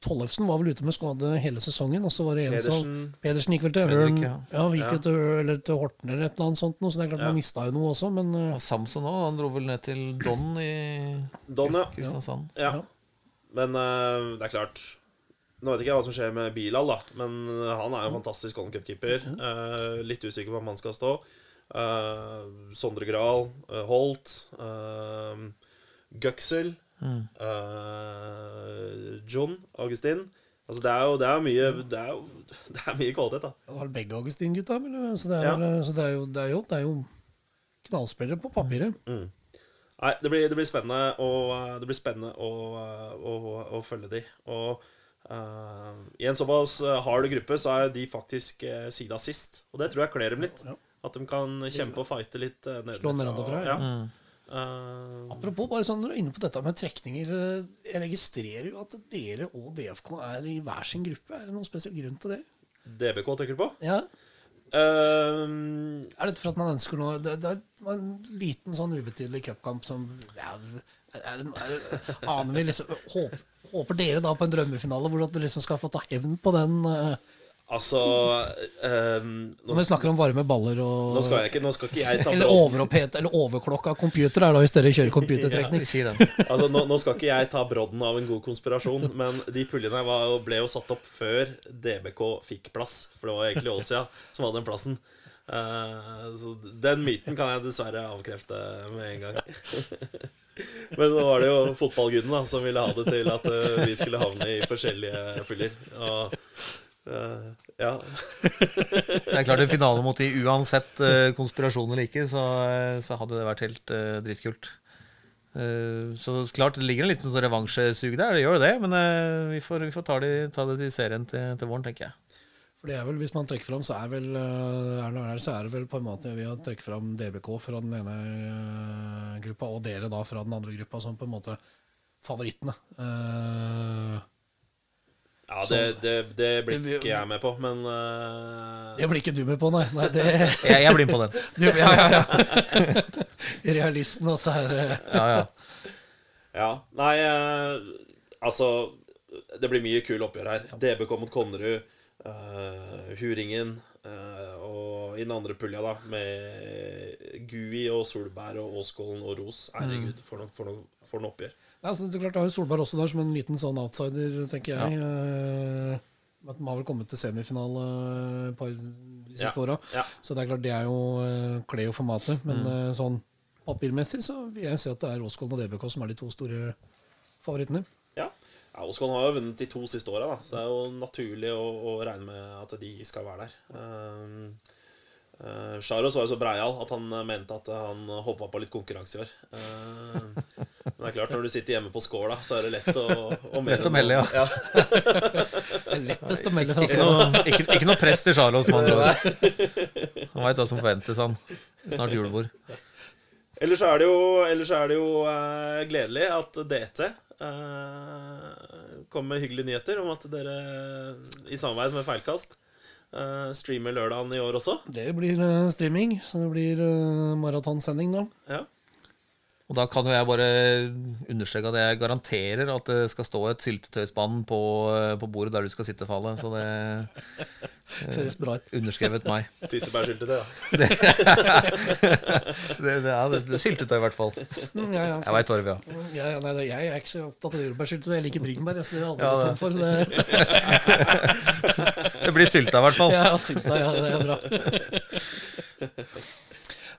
Tollefsen var vel ute med skade hele sesongen, og så var det en som Pedersen Pedersen gikk vel til Ørn, ja. ja, gikk Ja. til, eller til Horten eller et eller annet sånt, noe, så det er klart Ja. man mista jo noe også, men uh, Og Samson òg. Han dro vel ned til Don i Don, ja. Kristiansand. ja. Ja. Men uh, det er klart Nå vet ikke jeg hva som skjer med Bilal, da, men han er jo en fantastisk Golden Cup-keeper. Uh, litt usikker på om han skal stå. Uh, Sondre Grahl, uh, Holt, uh, Guxel, eh, John Augustin. Altså, det er jo det er mye det er, jo, <laughs> det er mye kvalitet, da. det var begge Augustin-gutta, så, det er, Ja. vel, så det er jo, det er jo, det er jo knallspillere på papiret. Nei, det blir, det blir spennende å, det blir spennende å, å, å følge de. Og eh, i en såpass hard gruppe så er de faktisk uh, sida sist. Og det tror jeg kler dem litt. Ja. At de kan kjempe og fighte litt uh, Slå nedenfra, ja. ja. Uh, Apropos, bare sånn, når du er inne på dette med trekninger. eh, Jeg registrerer jo at dere og DFK er i hver sin gruppe. Er det noen spesiell grunn til det? DBK tenker du på? Ja. Uh, Er dette for at man ønsker noe Det, det var en liten sånn ubetydelig cupkamp som ja, er, er, er, Aner vi liksom håper, håper dere da på en drømmefinale hvor dere liksom skal få ta hevn på den eh, altså um, nå, Når vi snakker om varme baller og nå skal jeg ikke Nå skal ikke jeg ta Eller brodden eller overklokka computer er da hvis dere kjører computertrekning. <laughs> ja. Altså, nå, nå skal ikke jeg ta brodden av en god konspirasjon, men de puljene var, ble jo satt opp før DBK fikk plass. For det var egentlig Åsia som hadde den plassen. Eh, så den myten kan jeg dessverre avkrefte med en gang. <laughs> men så var det jo fotballguden som ville ha det til at eh, vi skulle havne i forskjellige fyller Og Uh, ja. Det er klart en finale mot de uansett uh, konspirasjon eller ikke, så, så hadde det vært helt uh, dritkult. Uh, så klart det ligger en liten sånn revansjesug der, det gjør det. Men vi får, vi får ta, det, ta det til serien til, til våren, tenker jeg. For det er vel, Hvis man trekker fram, så er, vel, eh, det, så er det vel på en måte vi har trekke fram DBK fra den ene eh, gruppa, og dere da fra den andre gruppa, som på en måte favorittene. Uh, ja det, det, det blir ikke jeg med på, men uh... det blir ikke du med på, nei. nei det, Jeg, jeg blir med på den. <laughs> du, ja, ja, ja. Realisten, også her. er Ja, ja. Ja, nei uh, Altså, det blir mye kul oppgjør her. DBK mot Konnerud, Huringen eh, og i den andre pulja, da, med Gui og Solberg og Åskollen og Ros. Herregud, for noe, for noe, for noe oppgjør. Ja, så det er klart, Da har jo Solberg også der som en liten sånn outsider, tenker jeg. Ja. at De har vel kommet til semifinale et par de siste Ja, åra. ja. Så det er klart, det er jo eh, kler jo formatet. Men Mm. eh, sånn papirmessig så vil jeg si at det er Åskollen og DBK som er de to store favorittene. Ja. Ja Åskollen har jo vunnet de to siste åra, så det er jo naturlig å, å regne med at de skal være der. Um, uh, Sharos var jo så breial at han eh, mente at han hoppa på litt konkurranse i år. Uh, men det er klart, når du sitter hjemme på skåla, så er det lett å, å Lett å melde, ja. <laughs> Det er lettest å melde fra skåla. ikke, ikke noe press til Charlos, med. Han veit hva som forventes han. Snart julebord. Ellers er det jo, er det jo eh, gledelig at DT eh, kom med hyggelige nyheter om at dere i samarbeid med Feilkast eh, streamer lørdagen i år også. Det blir eh, streaming, så det blir eh, maratonsending da. Ja. Og da kan jo jeg bare understreke at jeg garanterer at det skal stå et syltetøyspann på, på bordet der du skal sitte, Fale. Så det <laughs> Høres bra ut. underskrevet meg. <laughs> Tyttebærsyltetøy, ja. <laughs> Det, det, er, det er syltetøy, i hvert fall. Mm, Ja, ja. Jeg veit hva vi har. Ja, ja, nei, jeg er ikke så opptatt av jordbærsyltetøy. Jeg liker bringebær. Så det er aldri Ja, det- for. Det, Det blir sylta, i hvert fall. ja, sylta, ja, det er bra.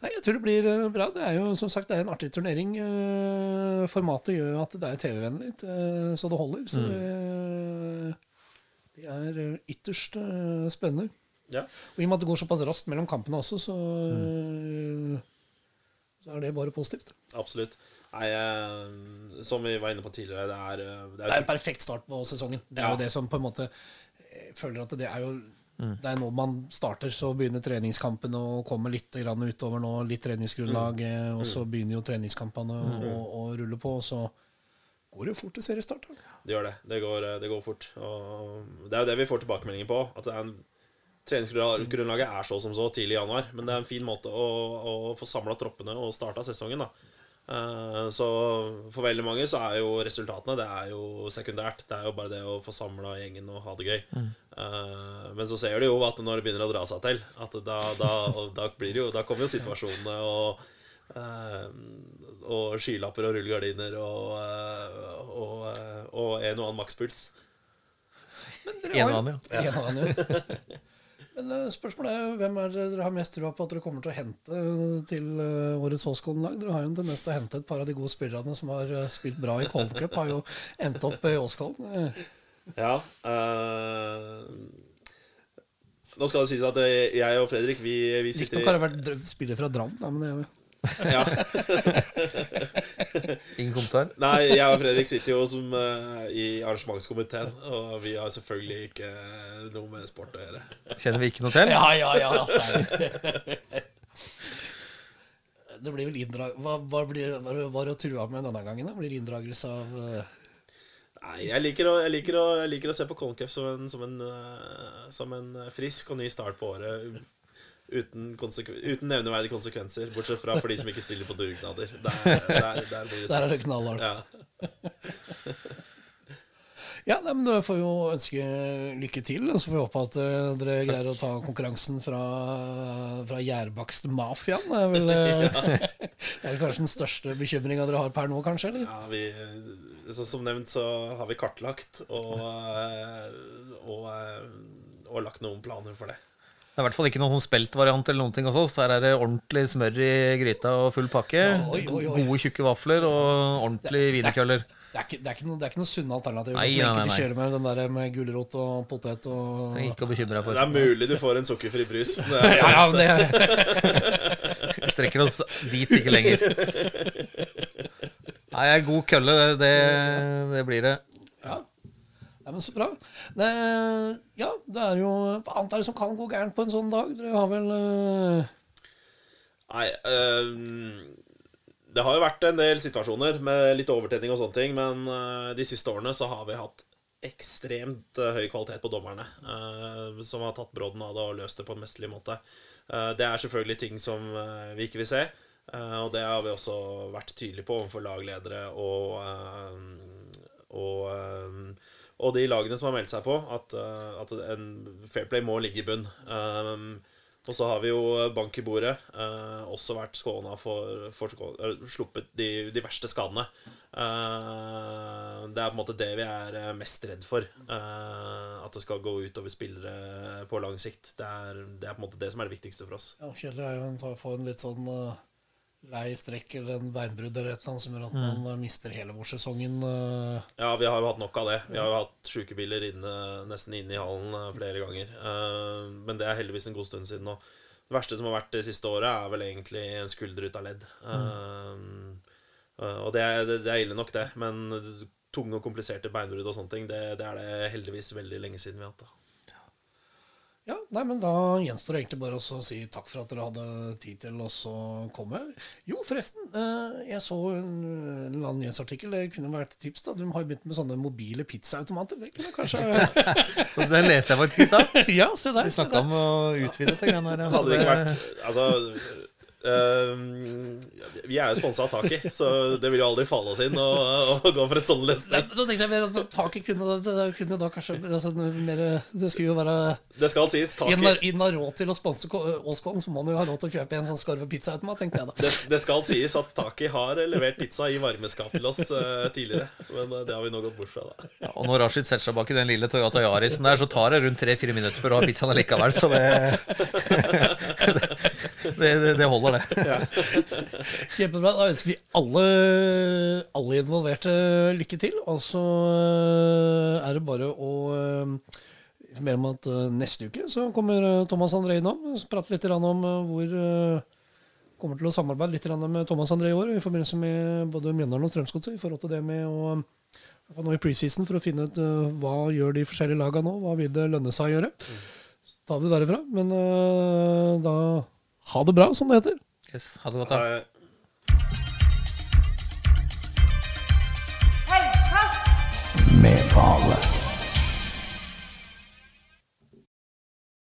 Nei, jeg tror det blir eh, bra. Det er jo som sagt det er en artig turnering. Eh, Formatet gjør at det er TV-vennlig, eh, så det holder. Så det, det er ytterst spennende. Ja. Og i og med at det går såpass raskt mellom kampene også, så, mm. så er det bare positivt. Absolutt. Nei, eh, som vi var inne på tidligere, det er, Det det Det er er en perfekt start på sesongen. Det er Ja. jo det som på en måte jeg føler at det er jo Det er nå man starter, så begynner treningskampene å komme litt grann utover nå. Litt treningsgrunnlag, mm. og så begynner jo treningskampene å, å rulle på. Og Så går det jo fort til seriestart. da. Det gjør det. Det går, det går fort. Og det er jo det vi får tilbakemeldinger på. At det er en Treningsgrunnlaget er så som så tidlig i januar, men det er en fin måte å, å få samla troppene og starta sesongen. da Eh, Så for veldig mange så er jo resultatene Det er jo sekundært. Det er jo bare det å få samla gjengen og ha det gøy. Mm. Men så ser du jo at når det begynner å dra seg til, at da, da, da, blir det jo, da kommer jo situasjonene og eh, og skylapper og rullegardiner og, og, og, eh, og en og annen makspuls. En og annen, jo- Ja. En og annen, ja. <laughs> Men eh, spørsmålet er jo hvem er det dere har mest trua på at dere kommer til å hente til eh, årets Åskollen-lag? Dere har jo en tendens til å hente et par av de gode spillerne som har eh, spilt bra i Cold Cup, har jo endt opp i Åskollen. Eh, Ja. Øh... nå skal det sies at eh, jeg og Fredrik, vi, vi sitter Riktignok har det vært spillere fra Drammen, men det ja. <laughs> Ingen kommentar? Nei, jeg og Fredrik sitter jo som uh, i arrangementskomiteen, og vi har selvfølgelig ikke noe med sport å gjøre. Kjenner vi ikke noe til? <laughs> Ja, ja, ja, altså. Det blir vel inndrag... Hva, hva blir hva var det å trua med denne gangen? da? Blir det inndragelse av uh... Nei, jeg liker å, jeg liker å, jeg liker å se på Colin Cup som en, som, en, eh, som en frisk og ny start på året. Uten, uten nevneverdige konsekvenser, bortsett fra for de som ikke stiller på dugnader. Der, der, der blir det Der er det knallhardt. Ja. <laughs> Ja, nei, men Da får vi jo ønske lykke til. Og så får vi håpe at eh, dere greier å ta konkurransen fra, fra gjærbakstmafiaen. Det er vel <laughs> eh, <laughs> det er kanskje den største bekymringa dere har per nå, kanskje? eller? Ja, vi, så som nevnt så har vi kartlagt og, og, og, eh, og lagt noen planer for det. Det er i hvert fall ikke noen speltvariant eller noen ting hos oss. Der er det ordentlig smør i gryta og full pakke. oi, oi, oi. Gode, tjukke vafler og ordentlig wienerkøller. Det ikke, det er ikke, noe, det er ikke noe sunne alternativer. Nei, som nei, enkelte nei, nei. kjører med den der med gulrot og potet og Trenger ikke å bekymre deg Det er mulig du får en sukkerfri brus. Det er, Ja, ja, men det, <laughs> Vi strekker oss dit ikke lenger. <laughs> Nei, god kølle, det, det blir det. Men Så bra. Det, ja, det er jo Hva annet er det som kan gå gærent på en sånn dag? Dere har vel eh, Nei eh, Det har jo vært en del situasjoner med litt overtenning og sånne ting, men eh, de siste årene så har vi hatt ekstremt høy kvalitet på dommerne, eh, som har tatt brodden av det og løst det på en mesterlig måte. Uh, det er selvfølgelig ting som vi ikke vil se, Uh, og det har vi også vært tydelige på overfor lagledere og uh, og, og de lagene som har meldt seg på, at, eh, at en fair play må ligge i bunn. Um, og så har vi jo bank i bordet. eh, også vært skåna for, for sluppet de, de verste skadene. Eh, det er på en måte det vi er eh, mest redd for. eh, at det skal gå utover spillere på lang sikt. Det er, det er på en måte det som er det viktigste for oss. ja, Kjell er jo en- å få en litt sånn eh, lei strekk eller en beinbrudd eller et eller annet som gjør at man eh, mister hele vårsesongen. eh. Ja, vi har jo hatt nok av det. Vi har jo hatt sjukebiler inne, nesten inne i hallen eh, flere ganger. Eh, Men det er heldigvis en god stund siden nå. Det verste som har vært det siste året, er vel egentlig en skulder ut av ledd. Mm. eh, Og det er, det det er ille nok, det. Men tunge og kompliserte beinbrudd og sånne ting, det, det er det heldigvis veldig lenge siden vi har hatt. da. Ja, nei, men Da gjenstår det egentlig bare å si takk for at dere hadde tid til å komme. Jo, forresten. eh, Jeg så en, en eller annen nyhetsartikkel. Det kunne vært et tips. da. De har begynt med sånne mobile pizzaautomater. Det kunne kanskje <laughs> Det leste jeg faktisk i stad. <laughs> Ja, se der. Vi snakka om å utvide ja. Hadde det ikke vært Altså eh, Vi er jo sponsa av Taki, så det vil jo aldri falle oss inn å, å gå for et sånt løsning. da tenkte jeg mer at Taki kunne, kunne da kanskje altså, mer, Det skulle jo være Det skal sies, Taki innen har råd til å sponse Åskålen, så må han jo ha råd til å kjøpe en sånn skarve pizzaautomat, tenkte jeg da. det, det skal sies at Taki har levert pizza i varmeskap til oss uh, tidligere. Men uh, det har vi nå gått bort fra. da Ja, og når Rashid setter seg bak i den lille Toyota Yarisen der, så tar det rundt tre-fire minutter for å ha pizzaen allikevel. Så det, <laughs> det, det, det holder, det. Kjempebra. Da ønsker vi alle, alle involverte lykke til. Og så eh, er det bare å eh, informere om at eh, neste uke så kommer Thomas André innom. og Prate litt om hvor Kommer til å samarbeide litt med Thomas André i år i forbindelse med både Mjøndalen og Strømsgodset. I forhold til det med å nå i preseason for å finne ut hva gjør de forskjellige lagene nå. Hva vil det lønne seg å gjøre? Så tar vi det derifra. Men uh, da ha det bra, som det heter. Yes, ha det godt, da. Med Vale.